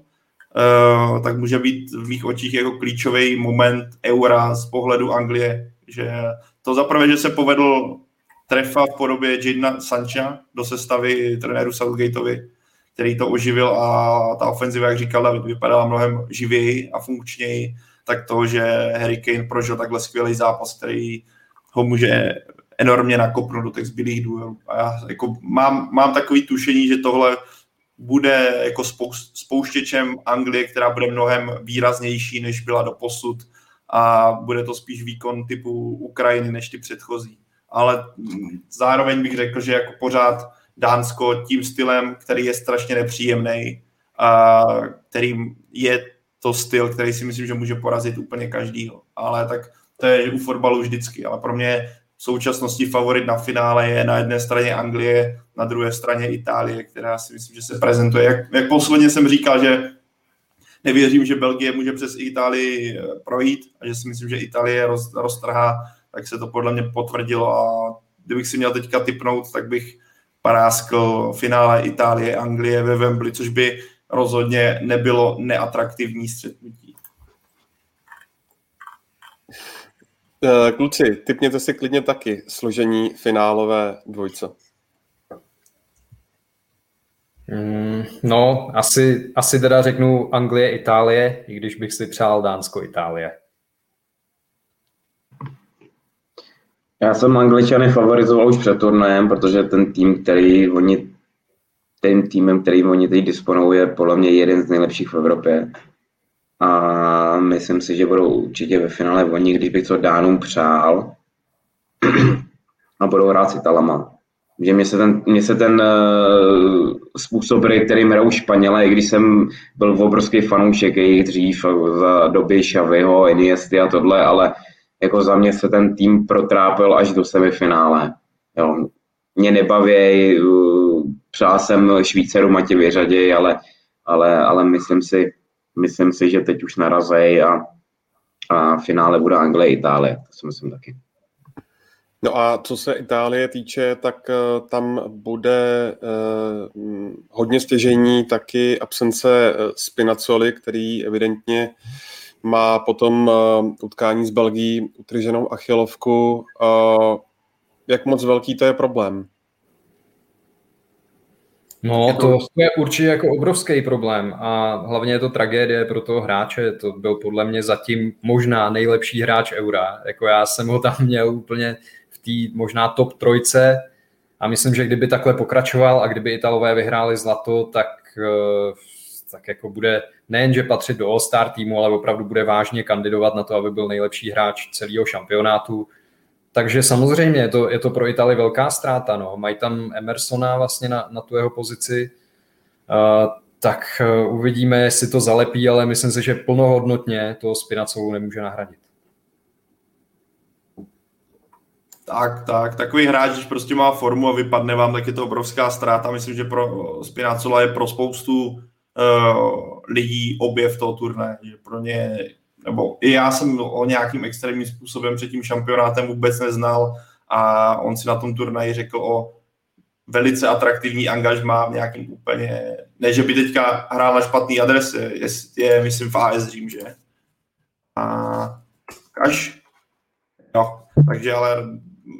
[SPEAKER 4] tak může být v mých očích jako klíčový moment eura z pohledu Anglie, že to zaprvé, že se povedl trefa v podobě Jadena Sancha do sestavy trenéru Southgateovi, který to oživil a ta ofenziva, jak říkal David, vypadala mnohem živěji a funkčněji, tak to, že Harry Kane prožil takhle skvělý zápas, který ho může enormně nakopnout do těch zbylých duelů. A já jako mám, mám takový tušení, že tohle bude jako spouštěčem Anglie, která bude mnohem výraznější, než byla do posud a bude to spíš výkon typu Ukrajiny než ty předchozí. Ale zároveň bych řekl, že jako pořád Dánsko tím stylem, který je strašně nepříjemný, a kterým je to styl, který si myslím, že může porazit úplně každýho. Ale tak to je u fotbalu vždycky. Ale pro mě v současnosti favorit na finále je na jedné straně Anglie, na druhé straně Itálie, která si myslím, že se prezentuje. Jak, jak posledně jsem říkal, že nevěřím, že Belgie může přes Itálii eh, projít a že si myslím, že Itálie roz, roztrhá, tak se to podle mě potvrdilo a kdybych si měl teďka typnout, tak bych paráskl finále Itálie, Anglie ve Wembley, což by rozhodně nebylo neatraktivní střetnutí.
[SPEAKER 1] Eh, kluci, typněte si klidně taky složení finálové dvojce.
[SPEAKER 3] Mm, no, asi, asi teda řeknu Anglie, Itálie, i když bych si přál Dánsko, Itálie.
[SPEAKER 2] Já jsem Angličany favorizoval už před turnajem, protože ten tým, který oni, ten týmem, který oni teď disponují, je podle mě jeden z nejlepších v Evropě. A myslím si, že budou určitě ve finále oni, když bych to Dánům přál a budou hrát s Italama. Že mě se ten, mě se ten uh, způsob, který hrajou Španělé, i když jsem byl obrovský fanoušek jejich dřív za doby Xaviho, Iniesty a tohle, ale jako za mě se ten tým protrápil až do semifinále. Jo. Mě nebaví, uh, přál jsem Švýceru Matě vyřaděj, ale, ale, ale myslím si, myslím si, že teď už narazej a, a v finále bude Anglie, Itálie. To si myslím taky.
[SPEAKER 1] No a co se Itálie týče, tak uh, tam bude uh, hodně stěžení taky absence uh, Spinacoli, který evidentně má potom uh, utkání s Belgií utrženou achilovku. Uh, jak moc velký to je problém?
[SPEAKER 3] No, to je určitě jako obrovský problém a hlavně je to tragédie pro toho hráče. To byl podle mě zatím možná nejlepší hráč Eura. Jako já jsem ho tam měl úplně v té možná top trojce a myslím, že kdyby takhle pokračoval a kdyby Italové vyhráli zlato, tak, eh, tak jako bude nejenže patřit do All-Star týmu, ale opravdu bude vážně kandidovat na to, aby byl nejlepší hráč celého šampionátu takže samozřejmě je to, je to pro Itálii velká ztráta. No. Mají tam Emersona vlastně na, na tu jeho pozici, uh, tak uh, uvidíme, jestli to zalepí, ale myslím si, že plnohodnotně to Spinacolu nemůže nahradit.
[SPEAKER 4] Tak, tak, takový hráč, když prostě má formu a vypadne vám, tak je to obrovská ztráta. Myslím, že pro Spinacola je pro spoustu uh, lidí objev toho turné, pro ně nebo i já jsem o nějakým extrémním způsobem před tím šampionátem vůbec neznal a on si na tom turnaji řekl o velice atraktivní angažma v nějakým úplně, ne, že by teďka hrál na špatný adres, je, je myslím v AS Řím, že? A až, no, takže ale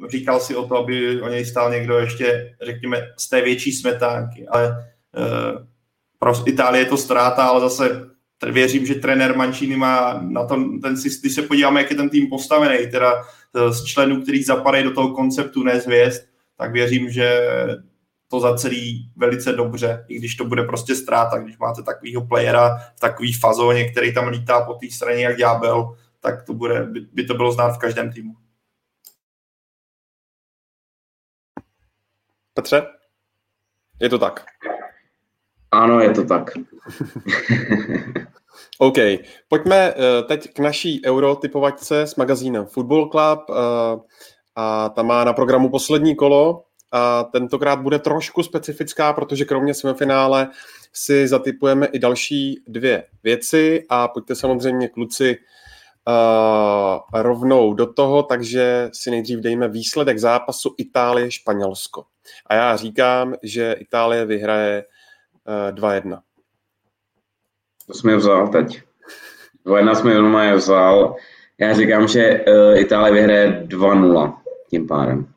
[SPEAKER 4] říkal si o to, aby o něj stál někdo ještě, řekněme, z té větší smetánky, ale e, pro Itálii je to ztráta, ale zase věřím, že trenér Mancini má na tom, ten, když se podíváme, jak je ten tým postavený, teda e, z členů, kteří zapadají do toho konceptu, ne tak věřím, že to zacelí velice dobře, i když to bude prostě ztráta, když máte takovýho playera v takový fazóně, který tam lítá po té straně jak ďábel, tak to bude, by, by to bylo znát v každém týmu.
[SPEAKER 1] Petře? Je to tak.
[SPEAKER 2] Ano, je to tak.
[SPEAKER 1] OK, pojďme uh, teď k naší eurotypovačce s magazínem Football Club uh, a ta má na programu poslední kolo a tentokrát bude trošku specifická, protože kromě semifinále si zatypujeme i další dvě věci a pojďte samozřejmě kluci uh, rovnou do toho, takže si nejdřív dejme výsledek zápasu Itálie-Španělsko. A já říkám, že Itálie vyhraje 2-1.
[SPEAKER 2] To jsem je vzal teď. 2-1 jsme jenom je vzal. Já říkám, že uh, Itálie vyhraje 2-0 tím pádem.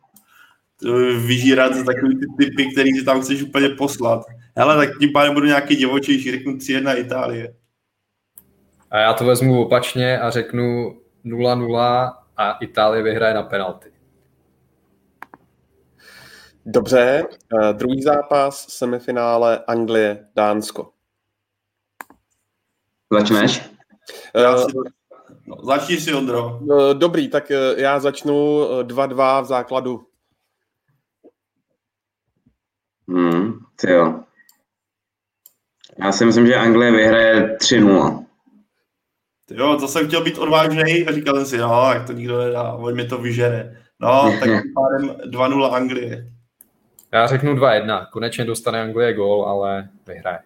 [SPEAKER 4] Vyžírat za takový ty typy, který si tam chceš úplně poslat. Hele, tak tím pádem budu nějaký divočejší, řeknu 3-1 Itálie.
[SPEAKER 3] A já to vezmu opačně a řeknu 0-0 a Itálie vyhraje na penalty.
[SPEAKER 1] Dobře, uh, druhý zápas, semifinále Anglie, Dánsko.
[SPEAKER 2] Začneš?
[SPEAKER 4] Uh, no, začni si, Ondro.
[SPEAKER 1] Uh, dobrý, tak já začnu 2-2 v základu.
[SPEAKER 2] Hmm, ty jo. Já si myslím, že Anglie vyhraje 3-0.
[SPEAKER 4] Jo, to jsem chtěl být odvážný a říkal jsem si, no, jak to nikdo nedá, on mi to vyžere. No, tak pádem 2-0 Anglie.
[SPEAKER 3] Já řeknu 2-1. Konečně dostane Anglie gól, ale vyhraje.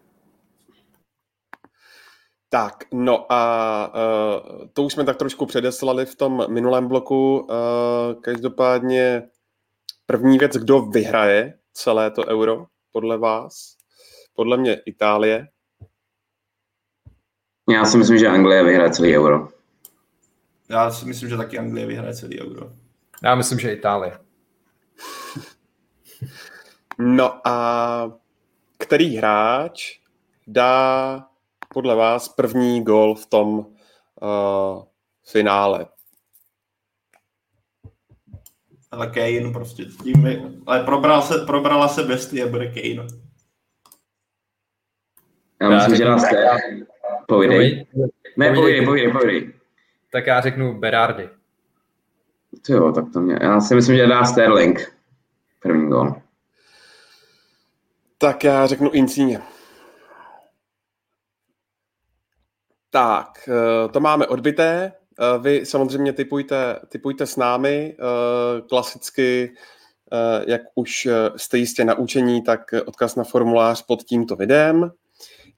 [SPEAKER 1] Tak, no a uh, to už jsme tak trošku předeslali v tom minulém bloku. Uh, každopádně první věc, kdo vyhraje celé to euro, podle vás? Podle mě Itálie.
[SPEAKER 2] Já si myslím, že Anglie vyhraje celý euro.
[SPEAKER 4] Já si myslím, že taky Anglie vyhraje celý euro.
[SPEAKER 3] Já myslím, že Itálie.
[SPEAKER 1] No a který hráč dá podle vás první gol v tom uh, finále?
[SPEAKER 4] Ale Kane prostě tím, ale probral se, probrala se bestie, bude Kane.
[SPEAKER 2] Já myslím, že nás Povídej. Ne, povídej, povídej, povídej.
[SPEAKER 3] Tak já řeknu Berardi.
[SPEAKER 2] To jo, tak to mě, já si myslím, že dá Sterling první gol.
[SPEAKER 1] Tak já řeknu Incíně. Tak, eh, to máme odbité. Eh, vy samozřejmě typujte, typujte s námi. Eh, klasicky, jak už jste jistě naučení, tak odkaz na formulář pod tímto videem.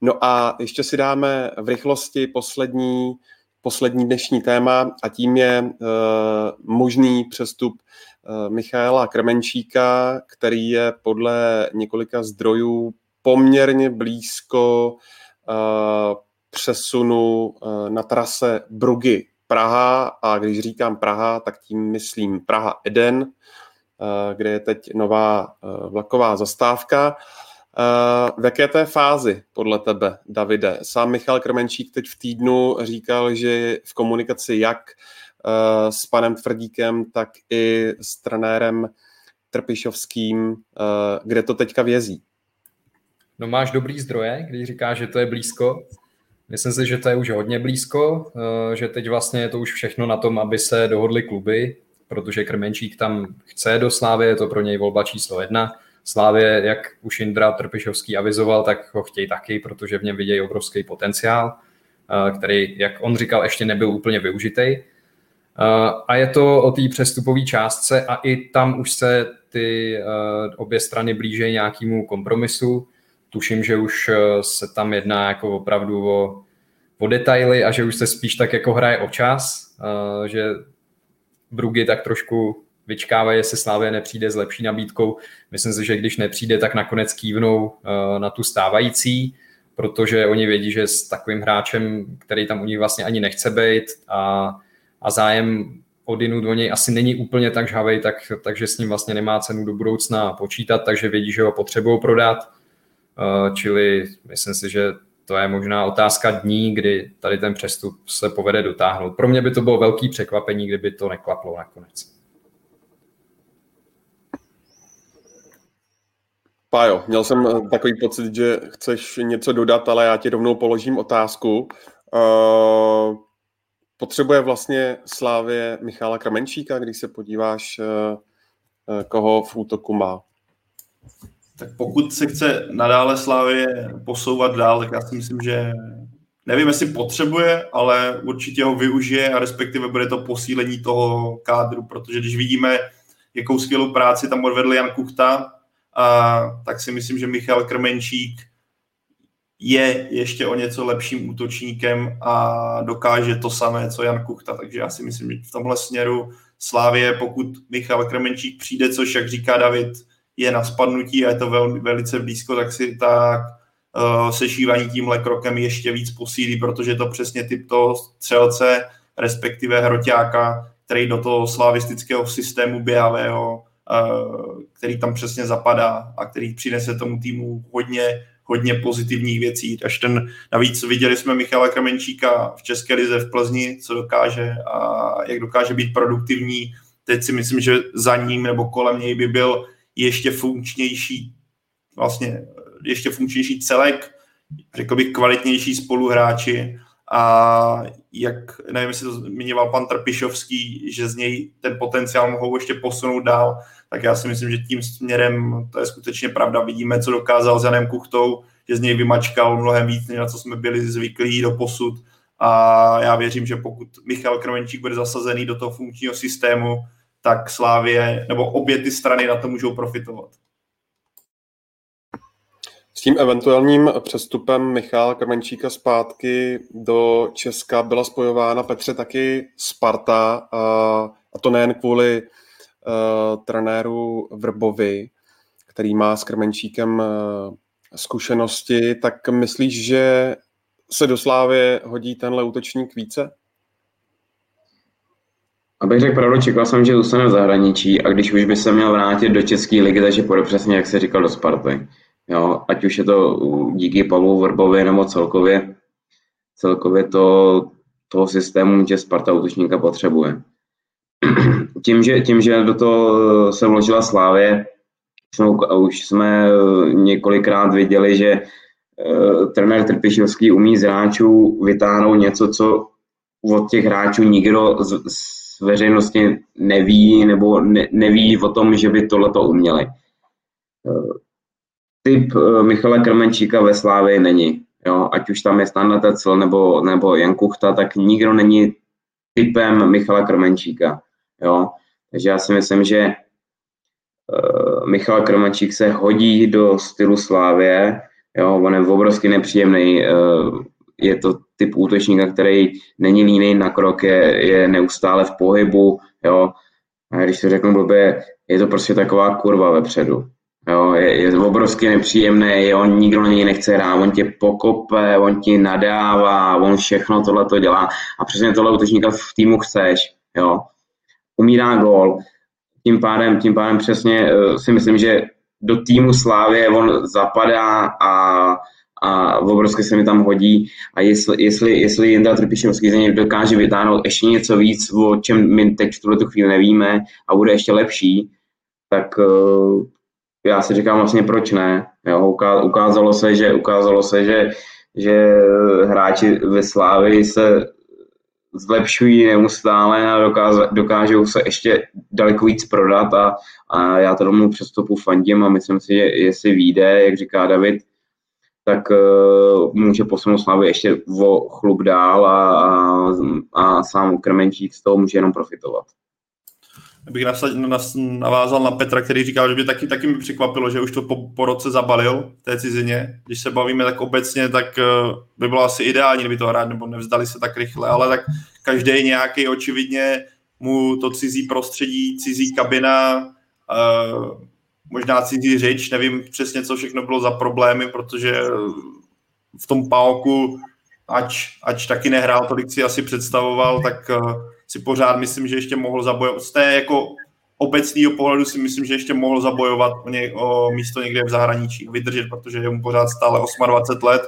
[SPEAKER 1] No a ještě si dáme v rychlosti poslední, poslední dnešní téma a tím je možný přestup Michaela Kremenčíka, který je podle několika zdrojů poměrně blízko přesunu eh, na trase Brugy Praha a když říkám Praha, tak tím myslím Praha Eden, eh, kde je teď nová eh, vlaková zastávka. V jaké té fázi podle tebe, Davide? Sám Michal Krmenčík teď v týdnu říkal, že v komunikaci jak s panem Tvrdíkem, tak i s trenérem Trpišovským, kde to teďka vězí?
[SPEAKER 3] No máš dobrý zdroje, když říkáš, že to je blízko. Myslím si, že to je už hodně blízko, eh, že teď vlastně je to už všechno na tom, aby se dohodly kluby, protože Krmenčík tam chce do Slávy, je to pro něj volba číslo jedna. Slávě, jak už Indra Trpišovský avizoval, tak ho chtějí taky, protože v něm vidějí obrovský potenciál, eh, který, jak on říkal, ještě nebyl úplně využitý. Eh, a je to o té přestupové částce a i tam už se ty obě strany blíží nějakému kompromisu tuším, že už eh, se tam jedná jako opravdu o, o detaily a že už se spíš tak jako hraje o čas, eh, že Brugy tak trošku vyčkávají, jestli Slávě nepřijde s lepší nabídkou. Myslím si, že když nepřijde, tak nakonec kývnou eh, na tu stávající, protože oni vědí, že s takovým hráčem, který tam u nich vlastně ani nechce být a, a zájem odinut o něj asi není úplně tak žhavej, tak, takže s ním vlastně nemá cenu do budoucna počítat, takže vědí, že ho potřebují prodat Eh, čili myslím si, že to je možná otázka dní, kdy tady ten přestup se povede dotáhnout. Pro mě by to bylo velký překvapení, kdyby to neklaplo nakonec.
[SPEAKER 1] Pájo, měl jsem eh, takový pocit, že chceš něco dodat, ale já ti rovnou položím otázku. Uh, potřebuje vlastně Slávě Michála Kramenčíka, když se podíváš, uh, koho v útoku má?
[SPEAKER 4] tak pokud se chce nadále Slávě posouvat dál, tak já si myslím, že nevím, jestli potřebuje, ale určitě ho využije a respektive bude to posílení toho kádru, protože když vidíme, jakou skvělou práci tam odvedl Jan Kuchta, a, tak si myslím, že Michal Krmenčík je ještě o něco lepším útočníkem a dokáže to samé, co Jan Kuchta. Takže já si myslím, že v tomhle směru Slávě, pokud Michal Krmenčík přijde, což, jak říká David, je na spadnutí a je to vel, velice blízko, tak si tak uh, sešívání tímhle krokem ještě víc posílí, protože to přesně typ toho střelce, respektive hroťáka, který do toho slavistického systému běhavého, uh, který tam přesně zapadá a který přinese tomu týmu hodně, hodně pozitivních věcí. Až ten, navíc viděli jsme Michala Kramenčíka v České lize v Plzni, co dokáže a jak dokáže být produktivní. Teď si myslím, že za ním nebo kolem něj by byl ještě funkčnější vlastně ještě funkčnější celek, řekl bych kvalitnější spoluhráči a jak, nevím, jestli to zmiňoval pan Trpišovský, že z něj ten potenciál mohou ještě posunout dál, tak já si myslím, že tím směrem to je skutečně pravda. Vidíme, co dokázal s Janem Kuchtou, že z něj vymačkal mnohem víc, než na co jsme byli zvyklí do posud. A já věřím, že pokud Michal Kromenčík bude zasazený do toho funkčního systému, tak Slávě, nebo obě ty strany na to můžou profitovat.
[SPEAKER 1] S tím eventuálním přestupem Michála Krmenčíka zpátky do Česka byla spojována Petře taky Sparta a, a to nejen kvůli uh, trenéru Vrbovi, který má s Krmenčíkem uh, zkušenosti, tak myslíš, že se do Slávy hodí tenhle útočník více?
[SPEAKER 2] Abych řekl pravdu, čekal jsem, že zůstane v zahraničí a když už by se měl vrátit do České ligy, takže půjde přesně, jak se říkal, do Sparty. Jo, ať už je to díky Pavlu Vrbovi nebo celkově, celkově to, toho systému, že Sparta útočníka potřebuje. tím, že, tím, že do toho se vložila Slávě, jsme, už jsme několikrát viděli, že uh, trenér Trpišovský umí z hráčů vytáhnout něco, co od těch hráčů nikdo z, z veřejnosti neví nebo ne, neví o tom, že by tohleto uměli. Uh, typ uh, Michala Krmenčíka ve Slávě není. Jo? Ať už tam je Standa Tecel nebo, nebo Jan Kuchta, tak nikdo není typem Michala Krmenčíka. Jo? Takže já si myslím, že uh, Michal Krmenčík se hodí do stylu Slávě, jo? on je obrovsky nepříjemný, uh, je to typ útočníka, který není líný na krok, je, je neustále v pohybu, jo? A když to řeknu blbě, je to prostě taková kurva vepředu. Jo, je, je obrovsky nepříjemný, on nikdo na něj nechce hrát, on tě pokope, on ti nadává, on všechno tohle to dělá. A přesně tohle útočníka v týmu chceš, jo. Umírá gól, tím pádem, tím pádem přesně uh, si myslím, že do týmu Slávě on zapadá a, a obrovsky se mi tam hodí. A jestli, jestli, jestli Jindra Trpišovský z něj dokáže vytáhnout ještě něco víc, o čem my teď v tuhle chvíli nevíme a bude ještě lepší, tak uh, já si říkám vlastně proč ne. Jo, ukázalo se, že, ukázalo se, že, že hráči ve Slávi se zlepšují neustále a dokáže, dokážou se ještě daleko víc prodat a, a já to tomu přestupu fandím a myslím si, že jestli vyjde, jak říká David, tak uh, může posunout Slavy ještě o chlup dál a, a, a sám Krmenčík z toho může jenom profitovat
[SPEAKER 4] bych navázal na Petra, který říkal, že by taky, taky mi překvapilo, že už to po, po roce zabalil v té cizině. Když se bavíme tak obecně, tak eh, by bylo asi ideální, kdyby to hrát, nebo nevzdali se tak rychle, ale tak každý nějaký očividně mu to cizí prostředí, cizí kabina, uh, možná cizí řeč, nevím přesně, co všechno bylo za problémy, protože v tom Paoku, ač, ač taky nehrál tolik si asi představoval, tak si pořád myslím, že ještě mohl zabojovat. Z té jako obecného pohledu si myslím, že ještě mohl zabojovat o, ně, o místo někde v zahraničí, vydržet, protože je mu pořád stále 28 let,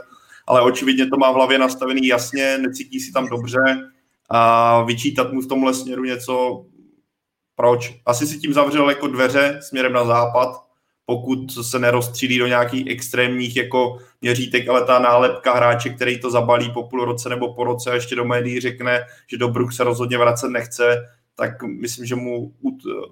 [SPEAKER 4] ale očividně to má v hlavě nastavený jasně, necítí si tam dobře a vyčítat mu v tomhle směru něco, proč? Asi si tím zavřel jako dveře směrem na západ, pokud se nerozstřílí do nějakých extrémních jako měřítek, ale ta nálepka hráče, který to zabalí po půl roce nebo po roce a ještě do médií řekne, že do Brook se rozhodně vracet nechce, tak myslím, že mu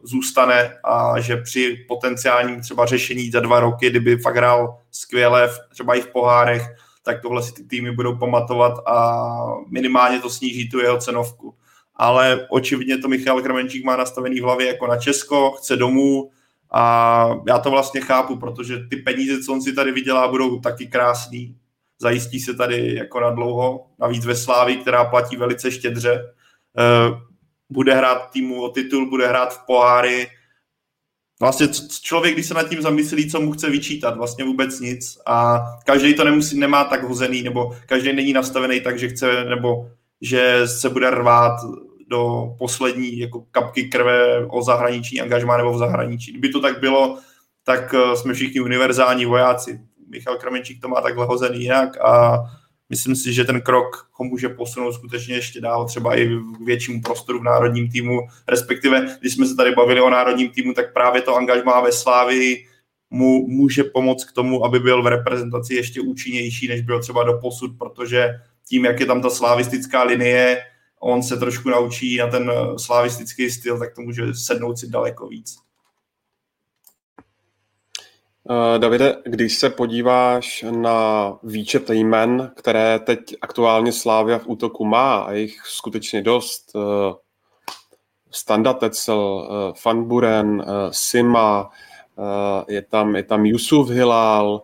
[SPEAKER 4] zůstane a že při potenciálním třeba řešení za dva roky, kdyby fakt hrál skvěle, třeba i v pohárech, tak tohle si ty týmy budou pamatovat a minimálně to sníží tu jeho cenovku. Ale očividně to Michal Krmenčík má nastavený v hlavě jako na Česko, chce domů, a já to vlastně chápu, protože ty peníze, co on si tady vydělá, budou taky krásný. Zajistí se tady jako na dlouho, navíc ve Slávi, která platí velice štědře. Eh, bude hrát týmu o titul, bude hrát v poháry. Vlastně člověk, když se nad tím zamyslí, co mu chce vyčítat, vlastně vůbec nic. A každý to nemusí, nemá tak hozený, nebo každý není nastavený tak, že chce, nebo že se bude rvát do poslední jako kapky krve o zahraniční angažmá nebo v zahraničí. Kdyby to tak bylo, tak eh, jsme všichni univerzální vojáci. Michal Kramenčík to má takhle hozený jinak a myslím si, že ten krok ho může posunout skutečně ještě dál, třeba i k většímu prostoru v národním týmu, respektive, když jsme se tady bavili o národním týmu, tak právě to angažmá ve Slávii mu může pomoct k tomu, aby byl v reprezentaci ještě účinnější, než byl třeba do posud, protože tím, jak je tam ta slavistická linie, on se trošku naučí na ten eh, slavistický styl, tak to může sednout si daleko víc.
[SPEAKER 1] Uh, Davide, když se podíváš na výčet jmen, které teď aktuálně Slávia v útoku má, a jich skutečně dost, uh, Standa Tetzel, Fanburen, uh, Sima, je, tam, je tam Yusuf Hilal,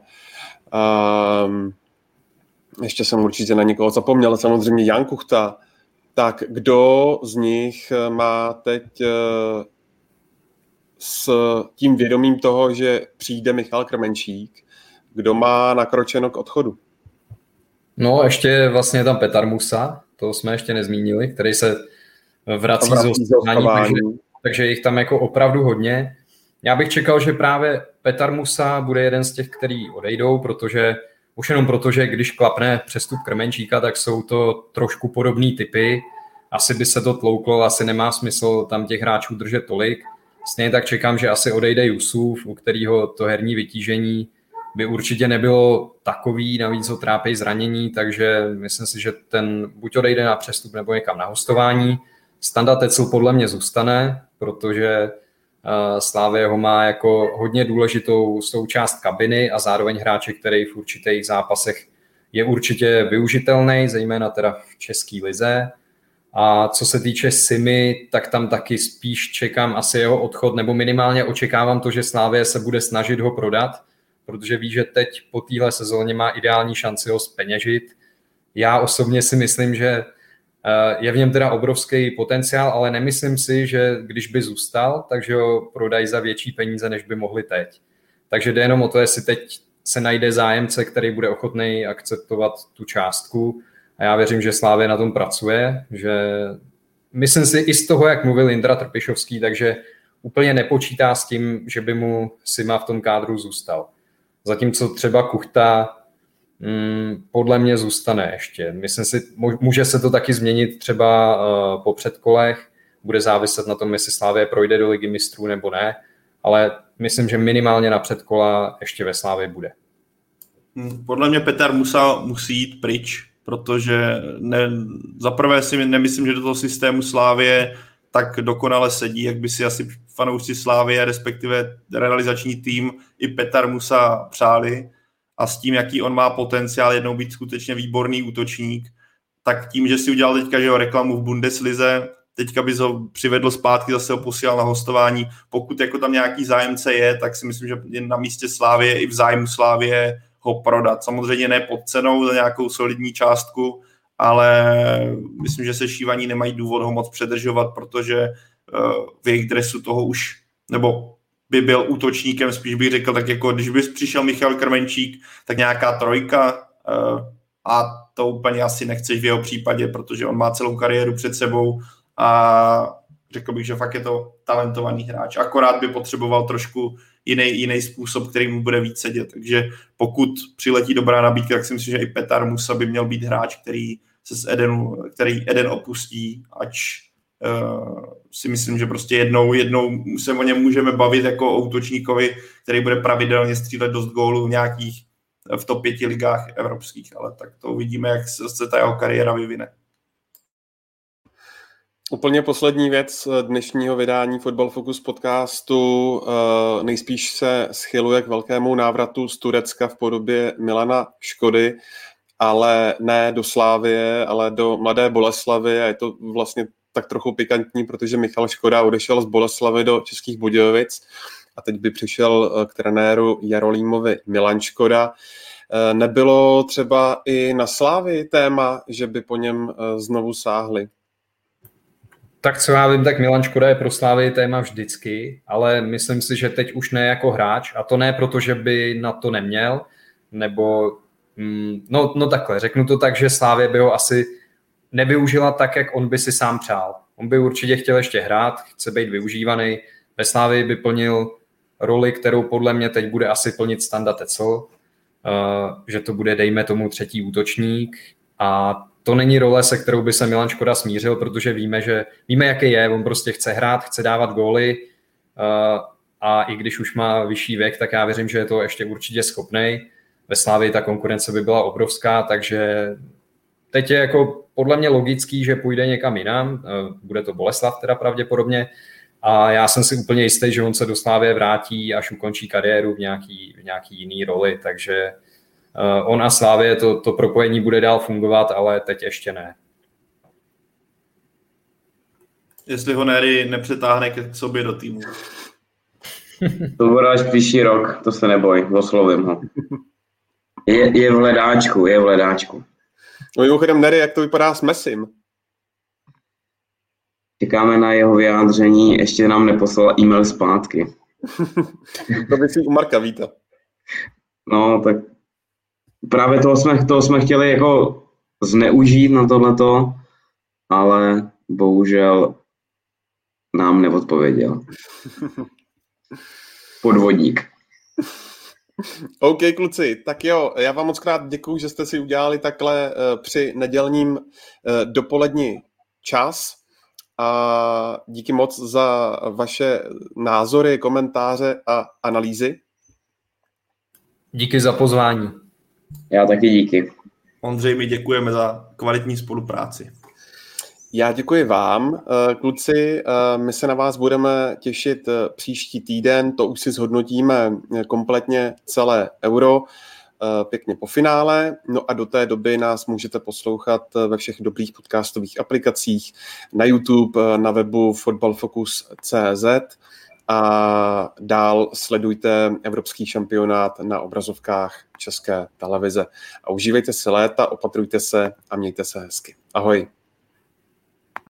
[SPEAKER 1] ještě jsem určitě na někoho zapomněl, samozřejmě Jan Kuchta, tak kdo z nich eh, má teď eh, s tím vědomím toho, že přijde Michal Krmenčík, kdo má nakročeno k odchodu?
[SPEAKER 3] No, ještě vlastně tam Petar Musa, to jsme ještě nezmínili, který se vrací, vrací z takže, takže jich tam jako opravdu hodně. Já bych čekal, že právě Petar Musa bude jeden z těch, který odejdou, protože už jenom proto, že když klapne přestup Krmenčíka, tak jsou to trošku podobné typy. Asi by se to tlouklo, asi nemá smysl tam těch hráčů držet tolik. Stejně tak čekám, že asi odejde Jusuf, u kterého to herní vytížení by určitě nebylo takový, navíc ho trápí zranění, takže myslím si, že ten buď odejde na přestup nebo někam na hostování. Standa Tecel podle mě zůstane, protože Slávě ho má jako hodně důležitou součást kabiny a zároveň hráče, který v určitých zápasech je určitě využitelný, zejména teda v české lize. A co se týče Simy, tak tam taky spíš čekám asi jeho odchod, nebo minimálně očekávám to, že Slávě se bude snažit ho prodat, protože ví, že teď po téhle sezóně má ideální šanci ho speněžit. Já osobně si myslím, že eh, je v něm teda obrovský potenciál, ale nemyslím si, že když by zůstal, takže ho prodají za větší peníze, než by mohli teď. Takže jde jenom o to, jestli teď se najde zájemce, který bude ochotný akceptovat tu částku. A já věřím, že Slávě na tom pracuje, že myslím si i z toho, jak mluvil Indra Trpišovský, takže úplně nepočítá s tím, že by mu Sima v tom kádru zůstal. Zatímco třeba Kuchta mm, podle mě zůstane ještě. Myslím si, může se to taky změnit třeba uh, po předkolech, bude záviset na tom, jestli Slávě projde do ligy mistrů nebo ne, ale myslím, že minimálně na předkola ještě ve Slávě bude.
[SPEAKER 4] Hmm, podle mě Petr Musa musí jít pryč, protože ne, zaprvé si nemyslím, že do toho systému Slávě tak dokonale sedí, jak by si asi fanoušci Slávě, respektive realizační tým i Petar Musa přáli a s tím, jaký on má potenciál jednou být skutečně výborný útočník, tak tím, že si udělal teďka že jo, reklamu v Bundeslize, teďka by ho přivedl zpátky, zase ho posílal na hostování. Pokud jako tam nějaký zájemce je, tak si myslím, že je na místě Slávě i v zájmu Slávě ho prodat. Samozřejmě ne pod cenou za nějakou solidní částku, ale myslím, že se šívaní nemají důvod ho moc předržovat, protože eh, v jejich dresu toho už, nebo by byl útočníkem, spíš bych řekl, tak jako když by přišel Michal Krmenčík, tak nějaká trojka eh, a to úplně asi nechceš v jeho případě, protože on má celou kariéru před sebou a řekl bych, že fakt je to talentovaný hráč. Akorát by potřeboval trošku jiný, jiný způsob, který mu bude víc sedět. Takže pokud přiletí dobrá nabídka, tak si myslím, že i Petar Musa by měl být hráč, který se z Edenu, který Eden opustí, ač si myslím, že prostě jednou, jednou se o něm můžeme bavit jako o útočníkovi, který bude pravidelně střílet dost gólů v nějakých v top pěti ligách evropských, ale tak to uvidíme, jak se ta jeho kariéra vyvine.
[SPEAKER 1] Úplně poslední věc dnešního vydání Football Focus podcastu. Eh, nejspíš se schyluje k velkému návratu z Turecka v podobě Milana Škody, ale ne do Slávie, ale do Mladé Boleslavy a je to vlastně tak trochu pikantní, protože Michal Škoda odešel z Boleslavy do Českých Budějovic a teď by přišel eh, k trenéru Jarolímovi Milan Škoda. Eh, nebylo třeba i na Slávii téma, že by po něm znovu sáhli?
[SPEAKER 3] Tak co já vím, tak Milan Škoda je pro Slávy téma vždycky, ale myslím si, že teď už ne jako hráč a to ne proto, že by na to neměl, nebo mm, no, no takhle, řeknu to tak, že Slávě by ho asi nevyužila tak, jak on by si sám přál. On by určitě chtěl ještě hrát, chce být využívaný. Ve Slávě by plnil roli, kterou podle mě teď bude asi plnit Standa Tecel, uh, že to bude, dejme tomu, třetí útočník a to není role, se kterou by se Milan Škoda smířil, protože víme, že víme, jaký je, on prostě chce hrát, chce dávat góly uh, a i když už má vyšší věk, tak já věřím, že je to ještě určitě schopný. Ve Slávii ta konkurence by byla obrovská, takže teď je jako podle mě logický, že půjde někam jinam, uh, bude to Boleslav teda pravděpodobně, a já jsem si úplně jistý, že on se do Slávě vrátí, až ukončí kariéru v nějaký, v nějaký jiný roli, takže Eh, on a Slávě to, to propojení bude dál fungovat, ale teď ještě ne.
[SPEAKER 4] Jestli ho Nery nepřetáhne k sobě do týmu.
[SPEAKER 2] To bude až příští rok, to se neboj, oslovím ho. Je, je v ledáčku, je v ledáčku.
[SPEAKER 1] No mimochodem, Nery, jak to vypadá s Messim?
[SPEAKER 2] Čekáme na jeho vyjádření, ještě nám neposlal e-mail zpátky.
[SPEAKER 1] to by si u Marka víte.
[SPEAKER 2] No, tak právě toho jsme, toho jsme chtěli jako zneužít na tohleto, ale bohužel nám neodpověděl. Podvodník.
[SPEAKER 1] OK, kluci, tak jo, já vám moc krát děkuju, že jste si udělali takhle uh, při nedělním uh, dopolední čas a díky moc za vaše názory, komentáře a analýzy.
[SPEAKER 3] Díky za pozvání.
[SPEAKER 2] Já taky díky.
[SPEAKER 4] Ondřej, my děkujeme za kvalitní spolupráci.
[SPEAKER 1] Já děkuji vám, eh, kluci. Eh, my se na vás budeme těšit eh, příští týden. To už si zhodnotíme kompletně celé euro pěkně po finále. No a do té doby nás můžete poslouchat ve všech dobrých podcastových aplikacích, na YouTube, na webu footballfocus.cz a dál sledujte evropský šampionát na obrazovkách České televize. A užívejte si léta, opatrujte se a mějte se hezky. Ahoj.